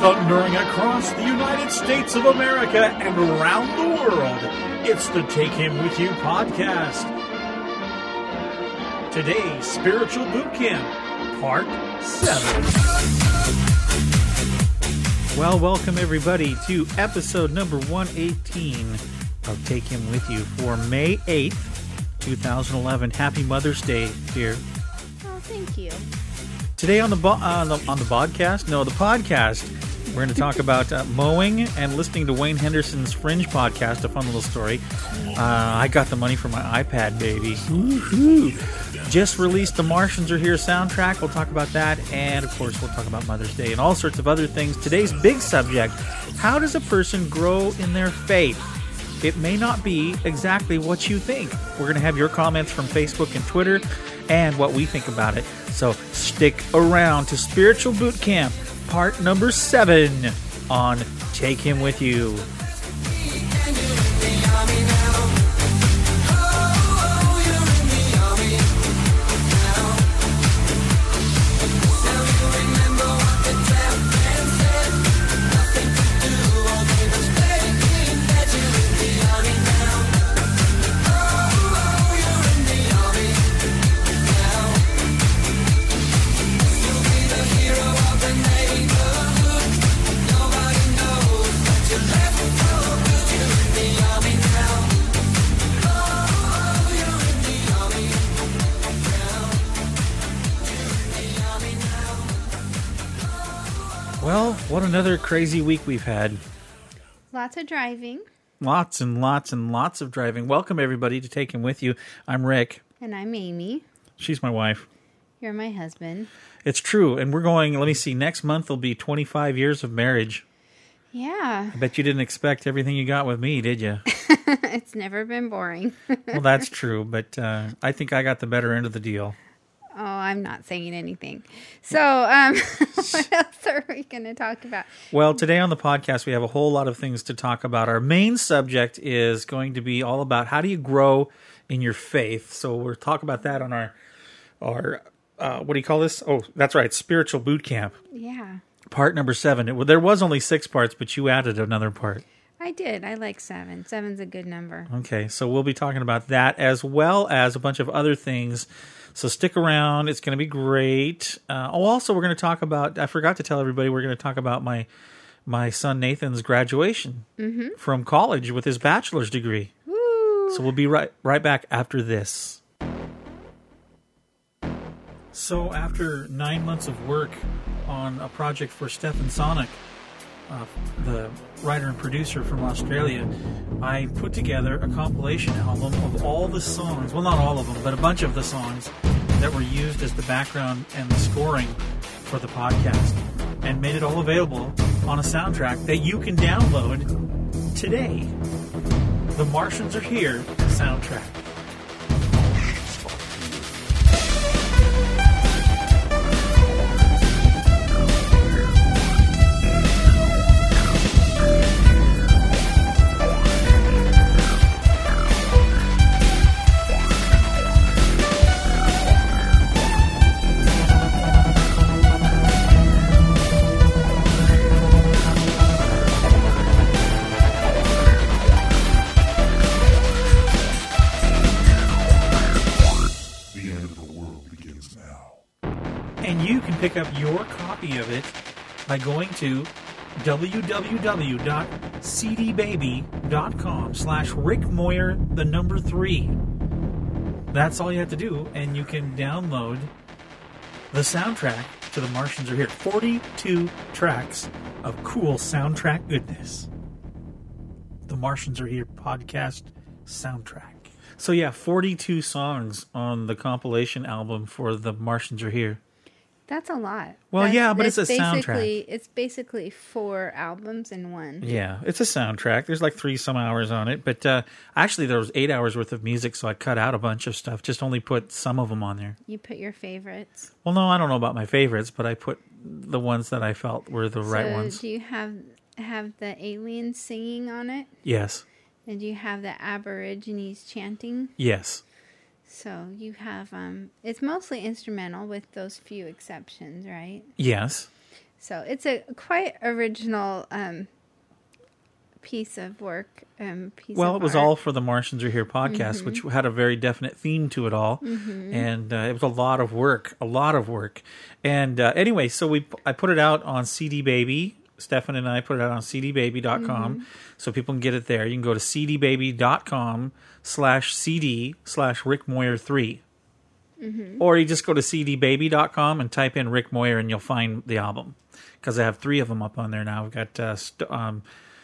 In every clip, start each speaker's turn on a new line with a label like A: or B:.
A: Thundering across the United States of America and around the world, it's the Take Him With You podcast. Today's Spiritual Boot Camp, Part 7. Well, welcome everybody to episode number 118 of Take Him With You for May 8th, 2011. Happy Mother's Day, dear.
B: Oh, thank you.
A: Today on the, bo- uh, on the on the podcast, no, the podcast, we're going to talk about uh, mowing and listening to Wayne Henderson's Fringe podcast, a fun little story. Uh, I got the money for my iPad, baby. Woo-hoo. Just released the Martians Are Here soundtrack. We'll talk about that, and of course, we'll talk about Mother's Day and all sorts of other things. Today's big subject: How does a person grow in their faith? It may not be exactly what you think. We're going to have your comments from Facebook and Twitter and what we think about it. So stick around to Spiritual Boot Camp, part number seven on Take Him With You. Well, what another crazy week we've had.
B: Lots of driving.
A: Lots and lots and lots of driving. Welcome, everybody, to Take Him With You. I'm Rick.
B: And I'm Amy.
A: She's my wife.
B: You're my husband.
A: It's true. And we're going, let me see, next month will be 25 years of marriage.
B: Yeah.
A: I bet you didn't expect everything you got with me, did you?
B: it's never been boring.
A: well, that's true, but uh, I think I got the better end of the deal.
B: Oh, I'm not saying anything. So, um, what else are we going to talk about?
A: Well, today on the podcast, we have a whole lot of things to talk about. Our main subject is going to be all about how do you grow in your faith. So we'll talk about that on our, our uh, what do you call this? Oh, that's right, spiritual boot camp,
B: Yeah.
A: part number seven. It, there was only six parts, but you added another part.
B: I did. I like seven. Seven's a good number.
A: Okay, so we'll be talking about that as well as a bunch of other things. So stick around; it's going to be great. Uh, oh, also, we're going to talk about. I forgot to tell everybody we're going to talk about my my son Nathan's graduation from college with his bachelor's degree.
B: Woo!
A: So we'll be right right back after this. So after nine months of work on a project for Stefan Sonic, uh, the writer and producer from Australia, I put together a compilation album of all the songs. Well, not all of them, but a bunch of the songs that were used as the background and the scoring for the podcast, and made it all available on a soundtrack that you can download today. The Martians Are Here soundtrack. Up your copy of it by going to www.cdbaby.com slash Rick Moyer, the number three. That's all you have to do, and you can download the soundtrack to The Martians Are Here. 42 tracks of cool soundtrack goodness. The Martians Are Here podcast soundtrack. So yeah, 42 songs on the compilation album for The Martians Are Here.
B: That's a lot.
A: Well,
B: That's-
A: yeah, but it's a soundtrack.
B: basically, It's basically four albums in one.
A: Yeah, it's a soundtrack. There's like three some hours on it, but uh, actually there was eight hours worth of music, so I cut out a bunch of stuff. Just only put some of them on there.
B: You put your favorites.
A: Well, no, I don't know about my favorites, but I put the ones that I felt were the right ones.
B: do you have have the aliens singing on it?
A: Yes,
B: And do you have the Aborigines chanting?
A: yes,
B: So you have um it's mostly instrumental with those few exceptions, right?
A: yes.
B: So it's a quite original um, piece of work. Um, piece
A: Well, it was
B: art.
A: all for the Martians Are Here podcast,
B: Mm-hmm.
A: which had a very definite theme to it all, and uh, it was a lot of work, a lot of work. And uh, anyway, so we I put it out on CD Baby. Stefan and I put it out on cdbaby.com
B: Mm-hmm.
A: so people can get it there. You can go to cdbaby.com slash cd slash Rick Moyer 3.
B: Mm-hmm.
A: Or you just go to cdbaby.com and type in Rick Moyer and you'll find the album. Because I have three of them up on there now. We've got uh, st- um,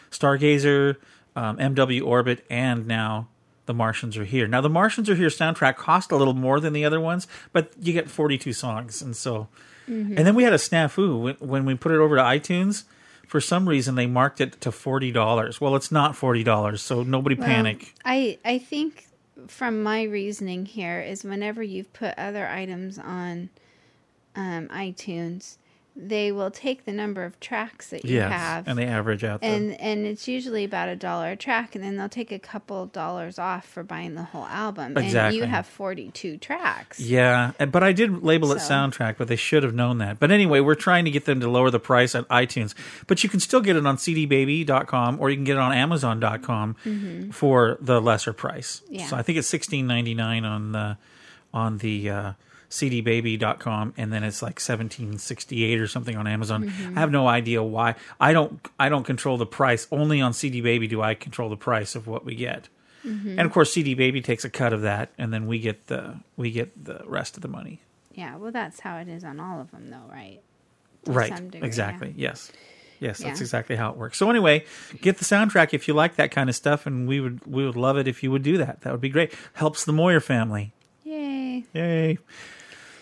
A: Stargazer, um, MW Orbit, and now The Martians Are Here. Now, The Martians Are Here soundtrack cost a little more than the other ones, but you get 42 songs. And so, and then we had a snafu when, when we put it over to iTunes. For some reason, they marked it to $40. Well, it's not $40, so nobody
B: Well,
A: panic.
B: I I think from my reasoning here is whenever you've put other items on um, iTunes, they will take the number of tracks that you
A: Yes,
B: have
A: and they average out the
B: and and it's usually about a dollar a track and then they'll take a couple dollars off for buying the whole album and
A: Exactly.
B: you have 42 tracks
A: Yeah, but I did label it
B: So-
A: soundtrack, but they should have known that. But anyway, we're trying to get them to lower the price at iTunes. But you can still get it on cdbaby.com or you can get it on amazon.com for the lesser price.
B: Mm-hmm. Yeah.
A: So I think it's sixteen ninety nine on the on the uh cdbaby.com and then it's like 1768 or something on Amazon.
B: Mm-hmm.
A: I have no idea why. I don't I don't control the price. Only on CD Baby do I control the price of what we get.
B: Mm-hmm.
A: And of course CD Baby takes a cut of that and then we get the we get the rest of the money.
B: yeah well that's how it is on all of them though right To
A: right.
B: degree,
A: exactly. Yes. Yes, that's
B: Yeah.
A: exactly how it works. So anyway, get the soundtrack if you like that kind of stuff and we would we would love it if you would do that. That would be great. Helps the Moyer family.
B: yay
A: Yay.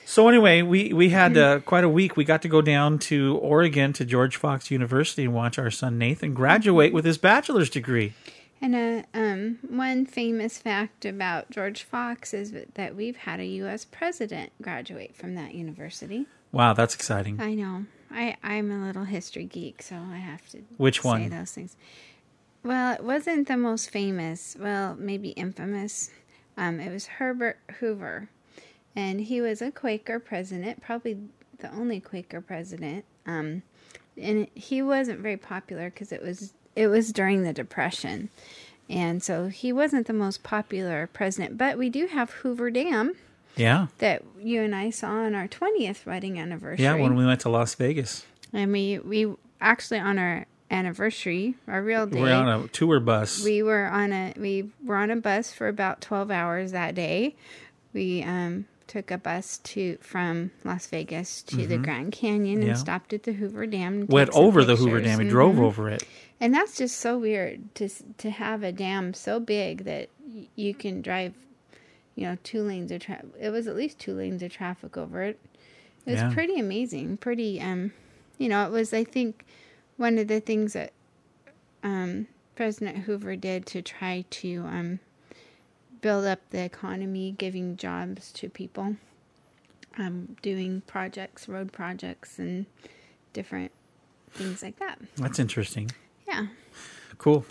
A: So anyway, we we had uh, quite a week. We got to go down to Oregon to George Fox University and watch our son Nathan graduate with his bachelor's degree.
B: and uh, um, one famous fact about George Fox is that we've had a U.S. president graduate from that university.
A: Wow, that's exciting.
B: I know. I, I'm a little history geek, so I have to
A: Which
B: say
A: one?
B: those things. Well, it wasn't the most famous. Well, maybe infamous. Um, it was Herbert Hoover, and he was a Quaker president, probably the only Quaker president. Um, and he wasn't very popular because it was it was during the Depression, and so he wasn't the most popular president. But we do have Hoover Dam
A: Yeah.
B: that you and I saw on our 20th wedding anniversary.
A: Yeah, when we went to Las Vegas.
B: And we we actually on our anniversary, our real day,
A: We were on a tour bus.
B: we were on a we were on a bus for about twelve hours that day. We um took a bus to from Las Vegas to the Grand Canyon
A: Mm-hmm. Yeah.
B: and stopped at the Hoover Dam. and
A: went over the Hoover. Dam. We drove
B: Mhm.
A: over it.
B: And that's just so weird to to have a dam so big that y- you can drive, you know, two lanes of traffic. It was at least two lanes of traffic over it. It was
A: Yeah.
B: pretty amazing. Pretty, um, you know, it was I think one of the things that um, President Hoover did to try to um, build up the economy, giving jobs to people, um, doing projects, road projects, and different things like that.
A: That's interesting.
B: Yeah.
A: Cool.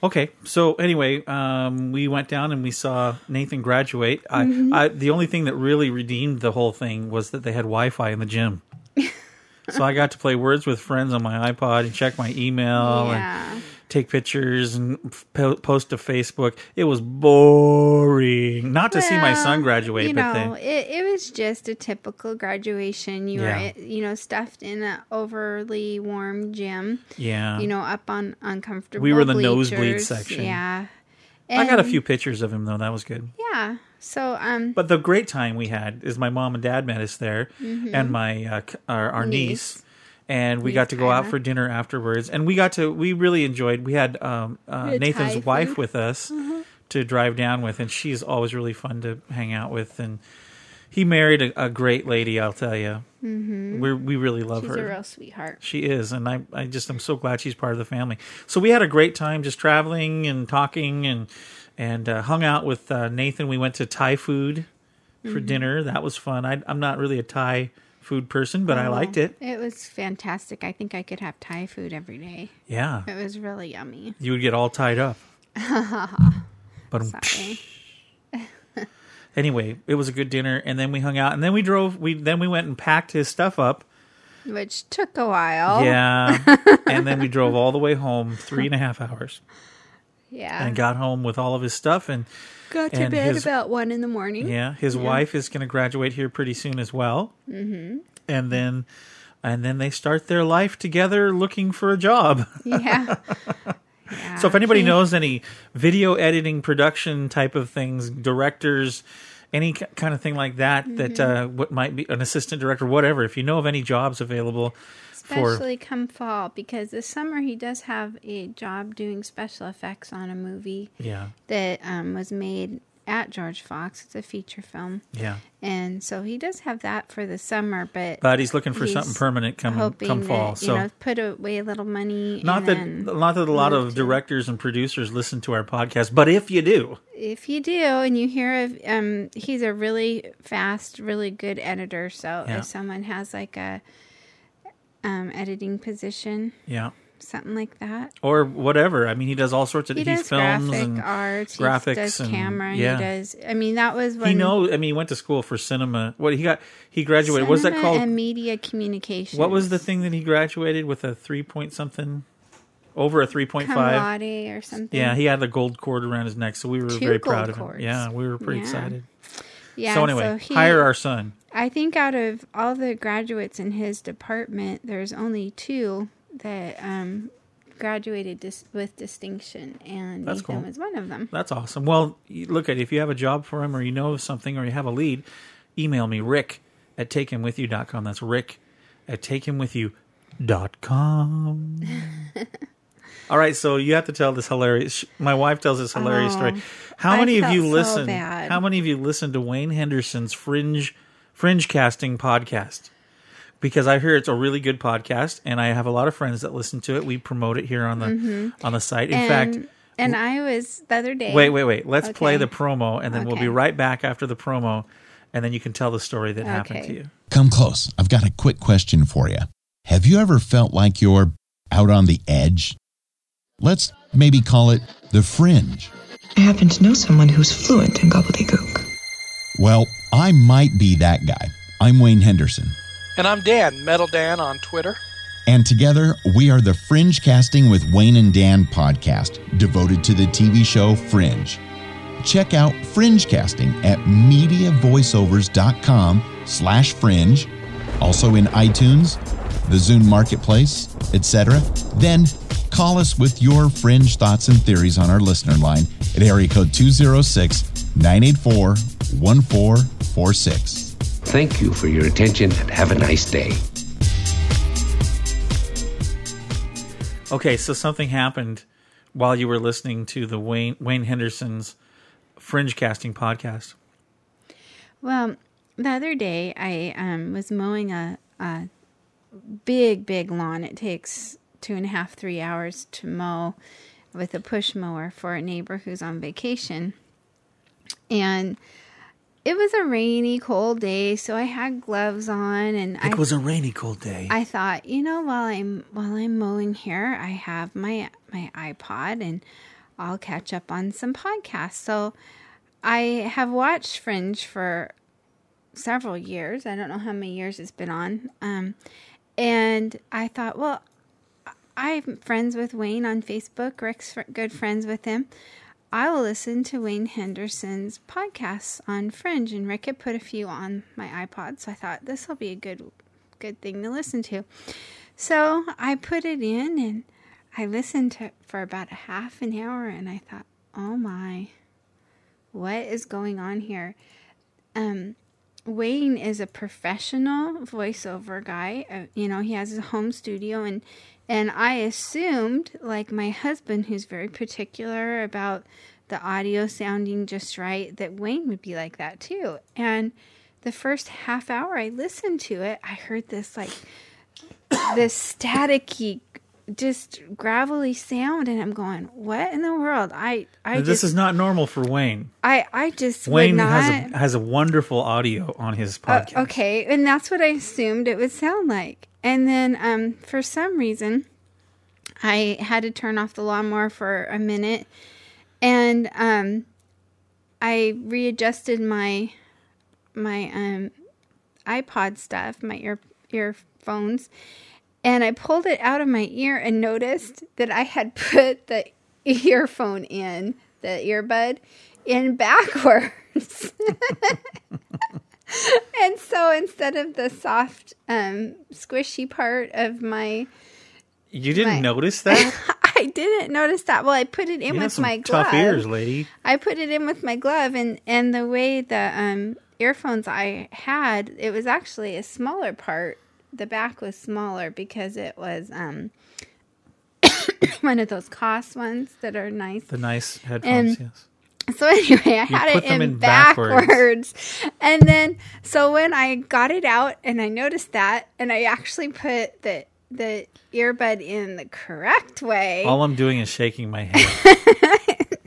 A: Okay, so anyway, um, we went down and we saw Nathan graduate. I,
B: Mm-hmm.
A: I, the only thing that really redeemed the whole thing was that they had Wi-Fi in the gym. so I got to play Words with Friends on my iPod and check my email and
B: yeah.
A: Take pictures and po- post to Facebook. It was boring. Not to see my son graduate,
B: You
A: but
B: know,
A: they,
B: it, it was just a typical graduation. You
A: Yeah.
B: were, you know, stuffed in an overly warm gym.
A: yeah,
B: You know, up on uncomfortable.
A: We were the nosebleed section.
B: Yeah.
A: I got a few pictures of him though. That was good.
B: Yeah. So, um,
A: But the great time we had is my mom and dad met us there, and my uh, our, our niece.
B: Mm-hmm. Niece.
A: And we
B: Niece
A: got to go out for dinner afterwards. And we got to we really enjoyed. We had um, uh,
B: We had
A: Nathan's wife
B: food.
A: with us to drive down with, and she's always really fun to hang out with. And he married a, a great lady, I'll tell you. Mm-hmm. We we really love
B: she's
A: her.
B: She's a real sweetheart.
A: She is, and I, I just I'm so glad she's part of the family. So we had a great time just traveling and talking and and uh, hung out with uh, Nathan. We went to Thai food
B: Mm-hmm.
A: for dinner. That was fun. I, I'm not really a Thai food person, but I oh, liked it.
B: It was fantastic. I think I could have Thai food every day.
A: Yeah,
B: It was really yummy.
A: you would get all tied up. but
B: Sorry.
A: anyway, it was a good dinner, and then we hung out, and then we drove. We then we went and packed his stuff up
B: which took a while.
A: Yeah. and then we drove all the way home, three and a half hours,
B: yeah.
A: and got home with all of his stuff. And
B: got to
A: and
B: bed
A: his-
B: about one in the morning.
A: yeah, his wife is going to graduate here pretty soon as well. Mm-hmm. And then, and then they start their life together, looking for a job.
B: Yeah. Yeah.
A: So if anybody knows any video editing, production type of things, directors, any kind of thing like that, that
B: Mm-hmm.
A: uh, what might be an assistant director, whatever. If you know of any jobs available for
B: especially come fall, because this summer he does have a job doing special effects on a movie
A: yeah,
B: that um, was made at George Fox. It's a feature film,
A: yeah.
B: and so he does have that for the summer. But
A: But he's looking for
B: he's
A: something permanent come come fall.
B: that, you
A: so
B: know, put away a little money.
A: not
B: and
A: that not that a lot of
B: to-
A: directors and producers listen to our podcast, but if you do,
B: if you do and you hear of um he's a really fast really good editor so
A: Yeah.
B: if someone has like a um editing position
A: yeah,
B: something like that
A: or whatever. I mean, he does all sorts of
B: he
A: he
B: does
A: films
B: graphic
A: and
B: art he
A: graphics
B: does
A: and-
B: camera
A: yeah.
B: he does i mean that was when
A: he know. I mean, he went to school for cinema. What he got? He graduated. What's that called?
B: and media communication
A: What was the thing that he graduated with a three point something? Over a three point
B: cum
A: five.
B: laude or something
A: Yeah, he had the gold cord around his neck, so we were
B: Two
A: very proud of him.
B: cords.
A: Yeah, we were pretty
B: Yeah.
A: excited.
B: yeah
A: so anyway,
B: he-
A: hire our son.
B: I think out of all the graduates in his department, there's only two that um, graduated dis- with distinction, and
A: That's
B: Nathan
A: cool.
B: was one of them.
A: That's awesome. Well, look at if you have a job for him or you know something or you have a lead, email me rick at takehimwithyou.com. That's rick at takehimwithyou.com. All right, so you have to tell this hilarious. My wife tells this hilarious
B: Oh,
A: story. How
B: I
A: many of you
B: so
A: listen?
B: bad.
A: How many of you listen to Wayne Henderson's Fringe Fringe Casting podcast? Because I hear it's a really good podcast, and I have a lot of friends that listen to it. We promote it here on the on the site. In
B: Mm-hmm. and,
A: fact,
B: and I was the other day.
A: Wait, wait, wait. Let's play the promo and then we'll be right back after the promo and then you can tell the story that happened to you.
C: Come close. I've got a quick question for you. Have you ever felt like you're out on the edge? Let's maybe call it the fringe.
D: I happen to know someone who's fluent in gobbledygook.
C: Well, I might be that guy. I'm Wayne Henderson.
E: And I'm Dan, Metal Dan on Twitter.
C: And together, we are the Fringe Casting with Wayne and Dan podcast, devoted to the TV show Fringe. Check out Fringe Casting at mediavoiceovers.com slash fringe, also in iTunes, the Zune Marketplace, etc. Then call us with your fringe thoughts and theories on our listener line at area code 206-984-1446.
F: Thank you for your attention and have a nice day.
A: Okay, so something happened while you were listening to the Wayne Wayne Henderson's Fringe Casting podcast.
B: Well, the other day I um, was mowing a, a big, big lawn. It takes two and a half, three hours to mow with a push mower for a neighbor who's on vacation. And it was a rainy, cold day, so I had gloves on, and I
A: It was a rainy cold day.
B: I thought, you know, while I'm while I'm mowing here, I have my my iPod and I'll catch up on some podcasts. So I have watched Fringe for several years. I don't know how many years it's been on. Um, and I thought, well, I'm friends with Wayne on Facebook. Rick's good friends with him. I will listen to Wayne Henderson's podcasts on Fringe, and Rick had put a few on my iPod, so I thought this will be a good, good thing to listen to. So I put it in, and I listened to for about a half an hour, and I thought, oh my, what is going on here? Um, Wayne is a professional voiceover guy. Uh, you know, he has his home studio and and I assumed like my husband who's very particular about the audio sounding just right that Wayne would be like that too. And the first half hour I listened to it, I heard this like this staticky just gravelly sound and I'm going, "What in the world?" I I
A: this
B: just
A: is not normal for Wayne.
B: I I just
A: Wayne
B: not
A: has a, has a wonderful audio on his
B: uh,
A: podcast.
B: okay, and that's what I assumed it would sound like. And then, um, for some reason, I had to turn off the lawnmower for a minute, and um, I readjusted my my um iPod stuff, my ear earphones, and I pulled it out of my ear and noticed that I had put the earphone in the earbud in backwards. and so instead of the soft, um, squishy part of my,
A: You didn't
B: My-
A: notice that?
B: I didn't notice that. Well, I put it in
A: You
B: with my glove.
A: tough ears, lady.
B: I put it in with my glove, and and the way the um, earphones I had, it was actually a smaller part. The back was smaller because it was um, one of those cost ones that are nice.
A: The nice headphones,
B: And-
A: yes.
B: So anyway, I had it in,
A: in backwards.
B: backwards. And then so when I got it out and I noticed that and I actually put the the earbud in the correct way.
A: All I'm doing is shaking my head.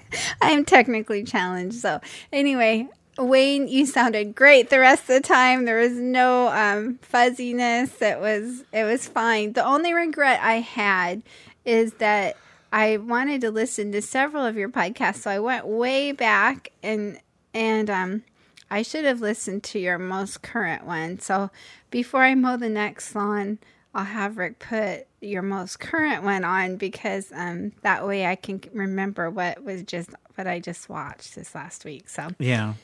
B: I'm technically challenged. So anyway, Wayne, you sounded great the rest of the time. There was no um, fuzziness. It was it was fine. The only regret I had is that I wanted to listen to several of your podcasts, so I went way back and and um, I should have listened to your most current one. So before I mow the next lawn, I'll have Rick put your most current one on because um, that way I can remember what was just what I just watched this last week. So,
A: yeah.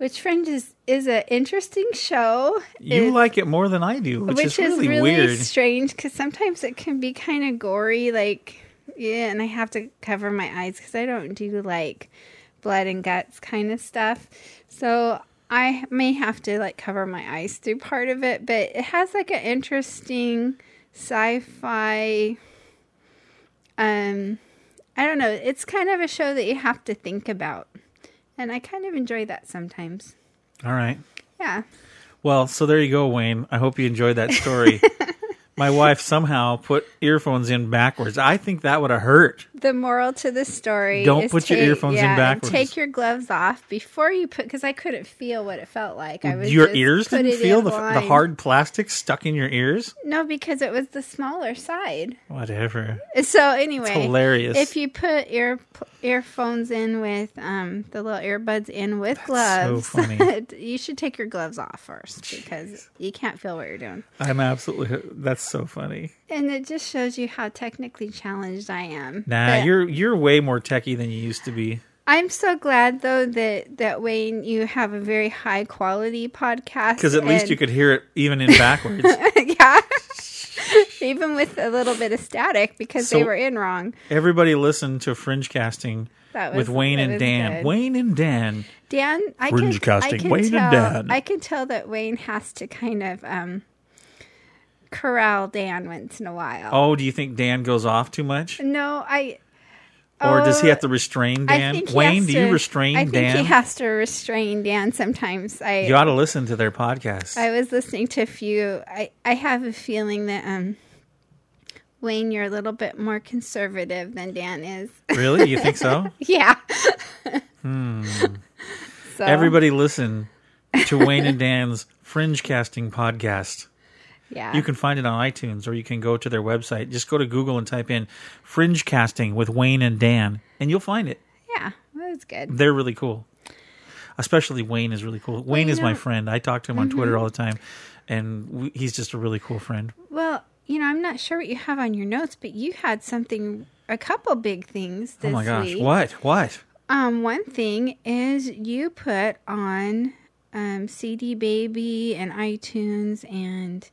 B: Which Fringe is is an interesting show.
A: You
B: It's-
A: like it more than I do, which,
B: which,
A: is really, weird.
B: strange because sometimes it can be kind of gory, like yeah, and I have to cover my eyes because I don't do like blood and guts kind of stuff. So I may have to like cover my eyes through part of it, but it has like an interesting sci-fi. Um, I don't know. It's kind of a show that you have to think about, and I kind of enjoy that sometimes.
A: All right.
B: Yeah.
A: Well, so there you go, Wayne. I hope you enjoyed that story. My wife somehow put earphones in backwards. I think that would have hurt.
B: The moral to the story:
A: Don't put your earphones in
B: yeah, and
A: backwards.
B: Take your gloves off before you put, because I couldn't feel what it felt like. I was
A: Your ears didn't feel the, the hard plastic stuck in your ears?
B: No, because it was the smaller side.
A: Whatever.
B: So anyway,
A: hilarious.
B: If you put ear earphones in with um the little earbuds in with gloves,
A: funny.
B: you should take your gloves off first because you can't feel what you're doing.
A: I'm absolutely. That's so funny.
B: And it just shows you how technically challenged I am.
A: Nah,
B: But-
A: you're you're way more techie than you used to be.
B: I'm so glad though that that Wayne, you have a very high quality podcast.
A: Because at least you could hear it even in backwards.
B: yeah. Even with a little bit of static because they were in wrong.
A: Everybody listened to Fringe Casting
B: That
A: with Wayne and Dan.
B: good.
A: Wayne and Dan.
B: Dan, I
A: Fringe
B: can, I
A: casting,
B: can
A: Wayne and
B: tell,
A: Dan.
B: I can tell that Wayne has to kind of um, corral Dan once in a while.
A: Oh, do you think Dan goes off too much?
B: No, I.
A: Or does he
B: oh,
A: have to restrain Dan? Wayne, do you restrain
B: I think
A: Dan?
B: he has to restrain Dan sometimes. I
A: you ought to listen to their podcast.
B: I was listening to a few. I, I have a feeling that um, Wayne, you're a little bit more conservative than Dan is.
A: really? You think so?
B: yeah. So,
A: Everybody listen to Wayne and Dan's Fringe Casting podcast.
B: Yeah.
A: You can find it on iTunes or you can go to their website. Just go to Google and type in Fringe Casting with Wayne and Dan, and you'll find it.
B: yeah, that's good.
A: They're really cool. Especially Wayne is really cool. Wayne is my friend. I talk to him on Twitter all the time, and we, he's just a really cool friend.
B: Well, you know, I'm not sure what you have on your notes, but you had something, a couple big things this
A: oh my gosh!
B: week.
A: What? What?
B: Um, one thing is you put on um, CD Baby and iTunes and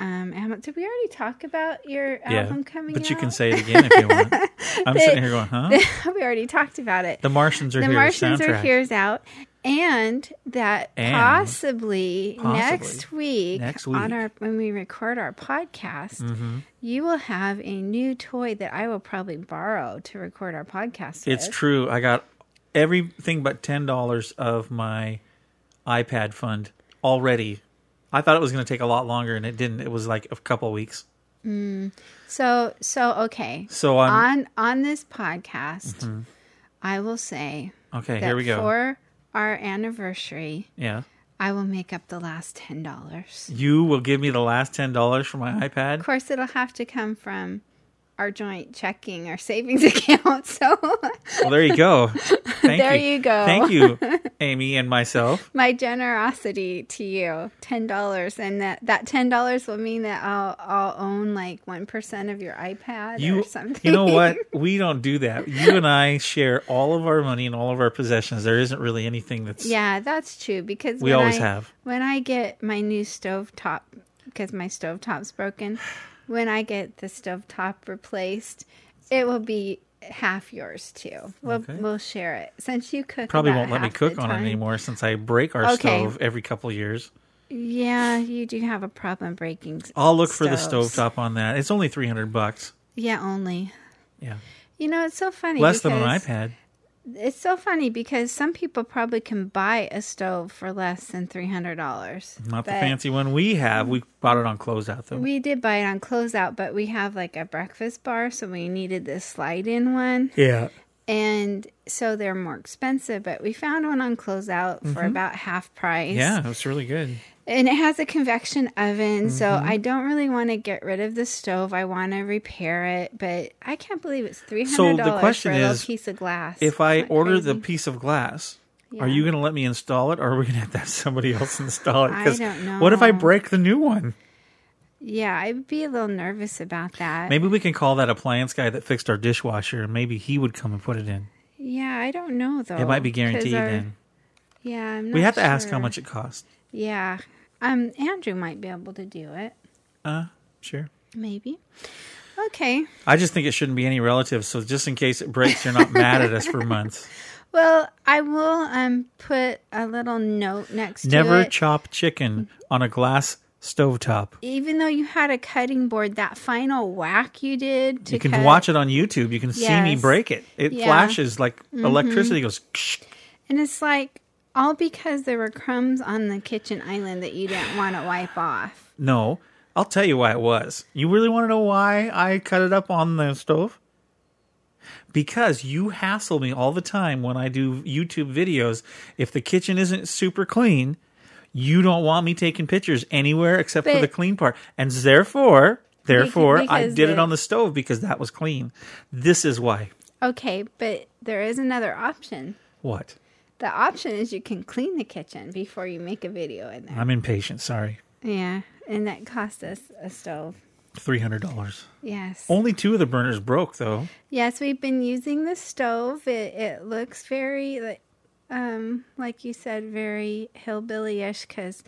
B: um, did we already talk about your album coming
A: but you can say it again if you want. I'm sitting here going, huh?
B: we already talked about it.
A: The Martians are
B: the
A: here.
B: Martians
A: soundtrack.
B: are here's out, and that
A: And-
B: possibly,
A: Possibly.
B: next week,
A: Next
B: on
A: week. Mm-hmm.
B: our when we record our podcast, you will have a new toy that I will probably borrow to record our podcast.
A: It's
B: with.
A: true. I got everything but ten dollars of my iPad fund already. I thought it was going to take a lot longer, and it didn't. It was like a couple weeks. Mm.
B: So so okay.
A: So I'm
B: on on this podcast, mm-hmm. I will say
A: okay. Here we go.
B: for our anniversary,
A: yeah,
B: I will make up the last ten dollars.
A: you will give me the last ten dollars for my iPad.
B: Of course, it'll have to come from our joint checking or savings account. So
A: Well, there you go. Thank
B: There
A: you.
B: you go.
A: Thank you, Amy and myself.
B: my generosity to you, ten dollars, and that that ten dollars will mean that I'll I'll own like one percent of your iPad
A: You,
B: or something.
A: you know what? We don't do that. You and I share all of our money and all of our possessions. There isn't really anything that's.
B: Yeah, that's true because
A: We always
B: I,
A: have.
B: When I get my new stove top, because my stove top's broken, when I get the stove top replaced, it will be half yours too. We'll
A: Okay.
B: we'll share it since you cook.
A: Probably won't let me cook on it anymore since I break our
B: Okay.
A: stove every couple of years.
B: Yeah, you do have a problem breaking.
A: I'll look for the
B: stoves.
A: stovetop on that. It's only three hundred bucks.
B: Yeah, only.
A: Yeah,
B: You know, it's so funny.
A: less than an iPad.
B: It's so funny because some people probably can buy a stove for less than three hundred dollars.
A: Not the fancy one we have. We bought it on closeout though.
B: We did buy it on closeout, but we have like a breakfast bar, so we needed this slide-in one,
A: yeah.
B: And so they're more expensive. But we found one on closeout for about half price.
A: Mm-hmm. Yeah, it was really good.
B: and it has a convection oven, so
A: Mm-hmm.
B: I don't really want to get rid of the stove. I want to repair it, but I can't believe it's three
A: So
B: hundred
A: the
B: dollars
A: question
B: for a
A: is,
B: piece of glass.
A: If I order the piece of glass, are you going to let me install it, or are we going to have to have somebody else install it?
B: I
A: 'Cause
B: don't
A: What if I break the new one?
B: Yeah, I'd be a little nervous about that.
A: Maybe we can call that appliance guy that fixed our dishwasher, and maybe he would come and put it in.
B: Yeah, I don't know though.
A: it might be guaranteed
B: our-
A: then.
B: Yeah, I'm
A: We have to ask how much it costs.
B: Yeah, um, Andrew might be able to do it.
A: Uh, sure.
B: Maybe. Okay.
A: I just think it shouldn't be any relatives, so just in case it breaks, you're not mad at us for months.
B: Well, I will um put a little note next
A: Never
B: to it.
A: chop chicken on a glass stovetop.
B: Even though you had a cutting board, that final whack you did to
A: You can
B: cut,
A: watch it on YouTube. You can see me break it. It
B: Yeah.
A: flashes like
B: Mm-hmm.
A: electricity goes.
B: and it's like all because there were crumbs on the kitchen island that you didn't want to wipe off.
A: No, I'll tell you why it was. You really want to know why I cut it up on the stove? Because you hassle me all the time when I do YouTube videos. If the kitchen isn't super clean, you don't want me taking pictures anywhere except for the clean part. And therefore, therefore, I
B: because
A: did it on the stove because that was clean. This is why.
B: Okay, but there is another option.
A: What?
B: The option is you can clean the kitchen before you make a video in there.
A: I'm impatient. Sorry.
B: Yeah, and that cost us a stove.
A: $300.
B: Yes.
A: Only two of the burners broke, though.
B: Yes, we've been using the stove. It it looks very um like you said very hillbilly-ish cuz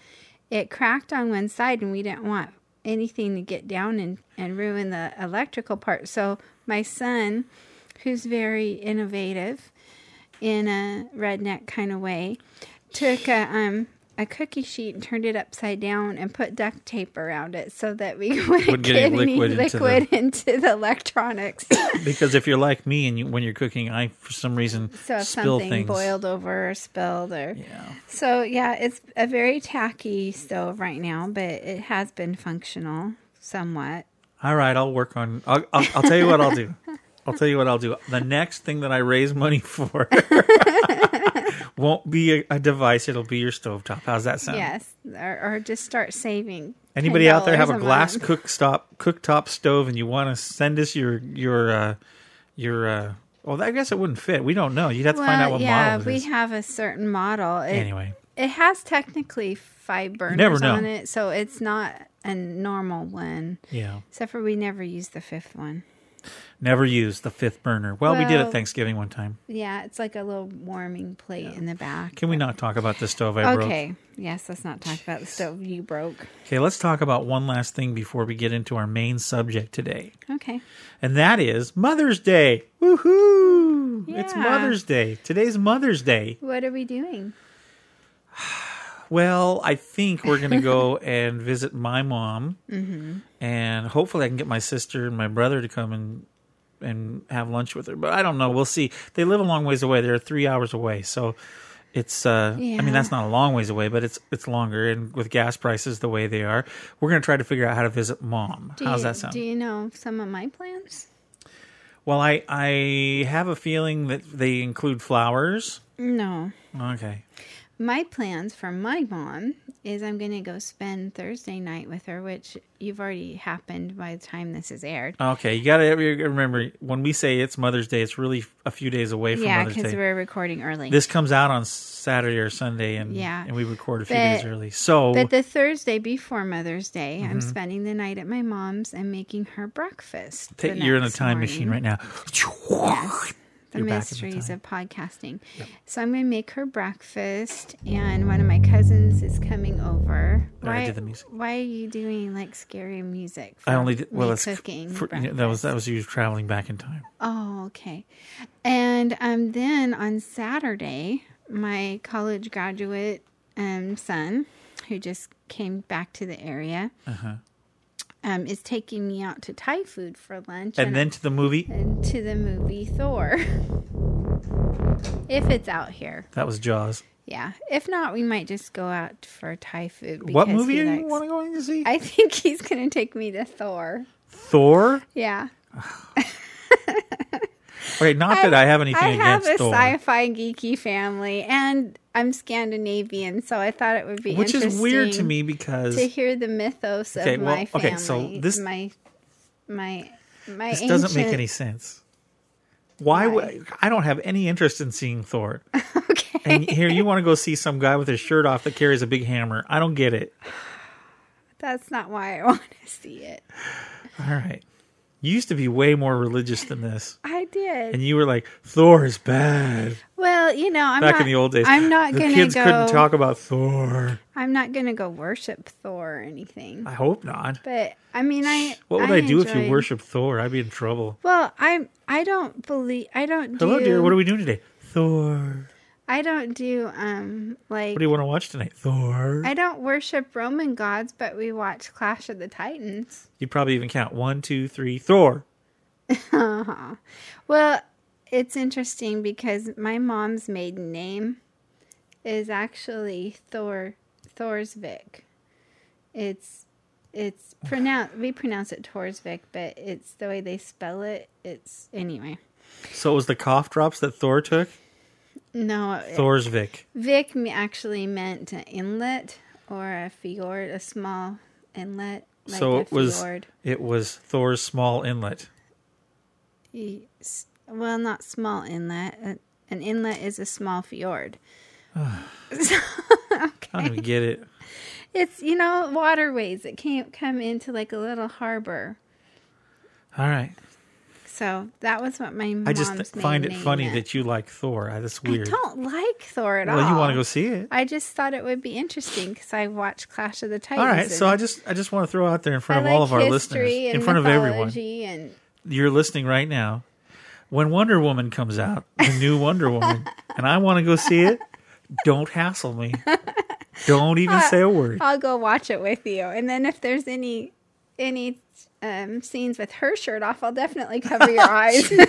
B: it cracked on one side and we didn't want anything to get down and and ruin the electrical part. So my son who's very innovative in a redneck kind of way took a um a cookie sheet and turned it upside down and put duct tape around it so that we wouldn't
A: Wouldn't get
B: get
A: any
B: any
A: liquid into the-
B: into the electronics.
A: Because if you're like me and you, when you're cooking, I, for some reason,
B: So if
A: spill
B: something
A: things.
B: boiled over or spilled or
A: Yeah.
B: so yeah, it's a very tacky stove right now, but it has been functional somewhat.
A: All right, I'll work on. I'll, I'll, I'll tell you what I'll do. I'll tell you what I'll do. The next thing that I raise money for won't be a, a device; it'll be your stovetop. How's that sound?
B: Yes, or, or just start saving.
A: Anybody out there have a
B: $10
A: glass cooktop cooktop stove and you want to send us your your uh, your uh, well, I guess it wouldn't fit. We don't know. You'd have to
B: Well,
A: find out what
B: yeah,
A: model it
B: we
A: is.
B: have a certain model. It,
A: Anyway,
B: it has technically five burners on it, so it's not a normal one.
A: yeah.
B: Except for we never use the fifth one.
A: Never used the fifth burner. Well, we did at Thanksgiving one time.
B: Yeah, it's like a little warming plate in the back.
A: Can we not talk about the stove I broke?
B: Okay. Yes, let's not talk about the stove you broke.
A: Okay, let's talk about one last thing before we get into our main subject today.
B: Okay.
A: And that is Mother's Day. Woohoo! It's Mother's Day. Today's Mother's Day.
B: What are we doing?
A: Well, I think we're going to go and visit my mom. Mm-hmm. And hopefully I can get my sister and my brother to come and and have lunch with her. But I don't know. We'll see. They live a long ways away. They're three hours away. So it's uh I mean that's not a long ways away, but it's it's longer and with gas prices the way they are, we're gonna try to figure out how to visit mom.
B: Do
A: How's
B: you,
A: that sound?
B: Do you know some of my plans?
A: Well, I I have a feeling that they include flowers.
B: No.
A: Okay.
B: My plans for my mom is I'm going to go spend Thursday night with her, which you've already happened by the time this is aired.
A: Okay, you got to remember when we say it's Mother's Day, it's really a few days away from
B: yeah,
A: Mother's Day.
B: because we're recording early.
A: This comes out on Saturday or Sunday, and
B: Yeah.
A: and we record a few
B: But-
A: days early. So
B: but the Thursday before Mother's Day, I'm
A: Mm-hmm.
B: spending the night at my mom's and making her breakfast.
A: you're in a time machine right now.
B: The
A: You're back in the
B: mysteries
A: time.
B: of podcasting. So I'm going to make her breakfast, and one of my cousins is coming over. Why,
A: the
B: why are you doing like scary music?
A: I only did, well, it's
B: cooking.
A: for, you know, that was that was you traveling back in time.
B: Oh, okay. And um, then on Saturday, my college graduate um, son, who just came back to the area,
A: Uh-huh.
B: Um, is taking me out to Thai food for lunch
A: And then to the movie.
B: and to the movie Thor. if it's out here.
A: That was Jaws.
B: Yeah. If not, we might just go out for Thai food.
A: What movie are you want to go to see?
B: I think he's going to take me to Thor.
A: Thor.
B: Yeah.
A: Okay, not that I have anything against you.
B: I have a
A: Thor,
B: sci-fi geeky family, and I'm Scandinavian, so I thought it would be
A: which is weird to
B: interesting
A: me because
B: to hear the mythos
A: Okay,
B: of
A: well,
B: my family.
A: okay, so this-
B: my my my
A: this doesn't make any sense. Why?
B: Why?
A: would I don't have any interest in seeing Thor.
B: Okay.
A: And here you want to go see some guy with his shirt off that carries a big hammer. I don't get it.
B: That's not why I want to see it.
A: All right. You used to be way more religious than this.
B: I did.
A: And you were like, Thor is bad.
B: well, you know, I'm
A: Back
B: not,
A: in the old days.
B: I'm not
A: the
B: gonna
A: kids
B: go.
A: couldn't talk about Thor.
B: I'm not gonna go worship Thor or anything.
A: I hope not.
B: But I mean, I.
A: What would I, do if you worship Thor? I'd be in trouble.
B: Well, I'm. I don't believe. I don't do.
A: Hello, dear. What are we doing today? Thor.
B: I don't do. Um, like.
A: What do you want to watch tonight? Thor.
B: I don't worship Roman gods, but we watch Clash of the Titans.
A: You'd probably even count one, two, three, Thor.
B: Well, it's interesting because my mom's maiden name is actually Thor Thorsvik. It's it's pronounced we pronounce it Torsvik, but it's the way they spell it. It's anyway.
A: So it was the cough drops that Thor took?
B: No, it-
A: Thor's Vic.
B: Vik actually meant an inlet or a fjord, a small inlet. Like
A: so
B: a
A: it was
B: fjord.
A: it was Thor's small inlet.
B: Well, not small inlet. Uh, An inlet is a small fjord.
A: I don't even get it.
B: It's you know waterways It can't come into like a little harbor.
A: All right.
B: So that was what my
A: I just th- find it funny
B: meant.
A: that you like Thor. I, that's
B: I
A: weird.
B: don't like Thor at all.
A: Well, you want to go see it.
B: I just thought it would be interesting because I watched Clash of the Titans.
A: All right. So I just I just want to throw out there in front
B: I
A: of all of our listeners, in front of everyone.
B: And
A: You're listening right now. When Wonder Woman comes out, the new Wonder Woman, and I want to go see it, don't hassle me. Don't even say a word.
B: I'll go watch it with you. And then if there's any any um, scenes with her shirt off, I'll definitely cover your eyes.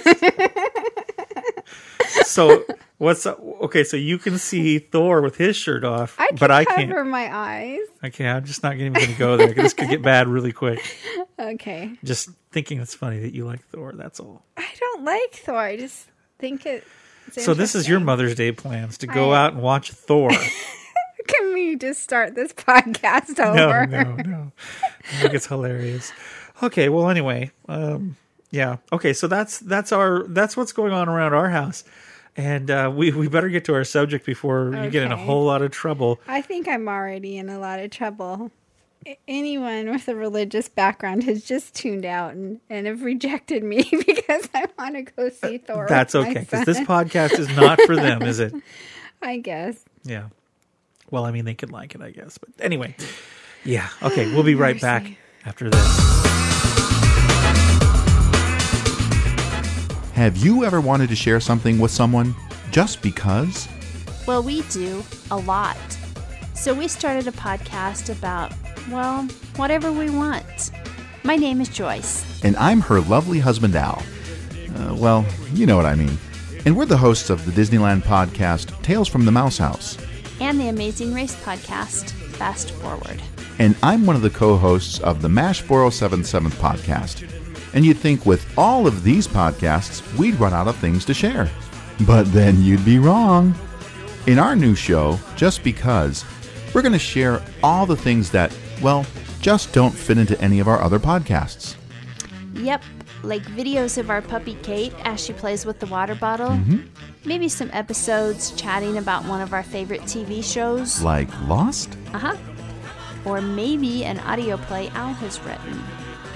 A: So what's okay? So you can see Thor with his shirt off,
B: I
A: but I can't.
B: Cover my eyes.
A: Okay, I'm just not even going to go there. This could get bad really quick.
B: Okay.
A: Just thinking it's funny that you like Thor. That's all.
B: I don't like Thor. I just think it.
A: So this is your. Mother's Day plans to go
B: I-
A: out and watch Thor.
B: Can we just start this podcast over?
A: no, no. I think it's hilarious. Okay, well, anyway, um, yeah. Okay, so that's that's our that's what's going on around our house, and uh, we we better get to our subject before you get in a whole lot of trouble.
B: I think I'm already in a lot of trouble. Anyone with a religious background has just tuned out and, and have rejected me because I want to go see Thor.
A: That's okay because this podcast is not for them, is it?
B: I guess.
A: Yeah. Well, I mean, they could like it, I guess. But anyway, yeah. Okay, we'll be right back after this.
C: Have you ever wanted to share something with someone just because?
G: Well, we do a lot. So we started a podcast about, well, whatever we want. My name is Joyce.
C: And I'm her lovely husband, Al. Uh, well, you know what I mean. And we're the hosts of the Disneyland podcast, Tales from the Mouse House.
G: And the Amazing Race podcast, Fast Forward.
C: And I'm one of the co hosts of the MASH 4077 podcast. And you'd think with all of these podcasts, we'd run out of things to share. But then you'd be wrong. In our new show, Just Because, we're going to share all the things that, well, just don't fit into any of our other podcasts.
G: Yep, like videos of our puppy Kate as she plays with the water bottle.
C: Mm-hmm.
G: Maybe some episodes chatting about one of our favorite TV shows.
C: Like Lost?
G: Uh huh. Or maybe an audio play Al has written.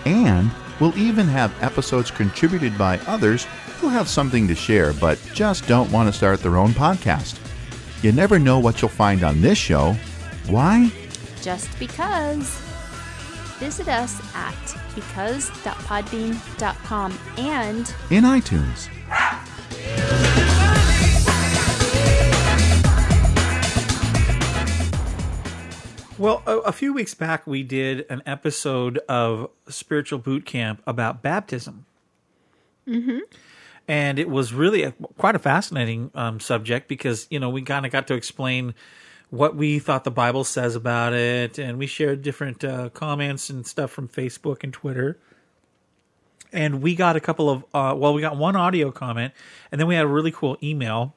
C: And we'll even have episodes contributed by others who have something to share but just don't want to start their own podcast. You never know what you'll find on this show. Why?
G: Just because. Visit us at because.podbean.com and
C: In iTunes.
A: Well, a, a few weeks back, we did an episode of Spiritual Boot Camp about baptism. Mm-hmm. And it was really a, quite a fascinating um, subject because, you know, we kind of got to explain what we thought the Bible says about it. And we shared different uh, comments and stuff from Facebook and Twitter. And we got a couple of, uh, well, we got one audio comment, and then we had a really cool email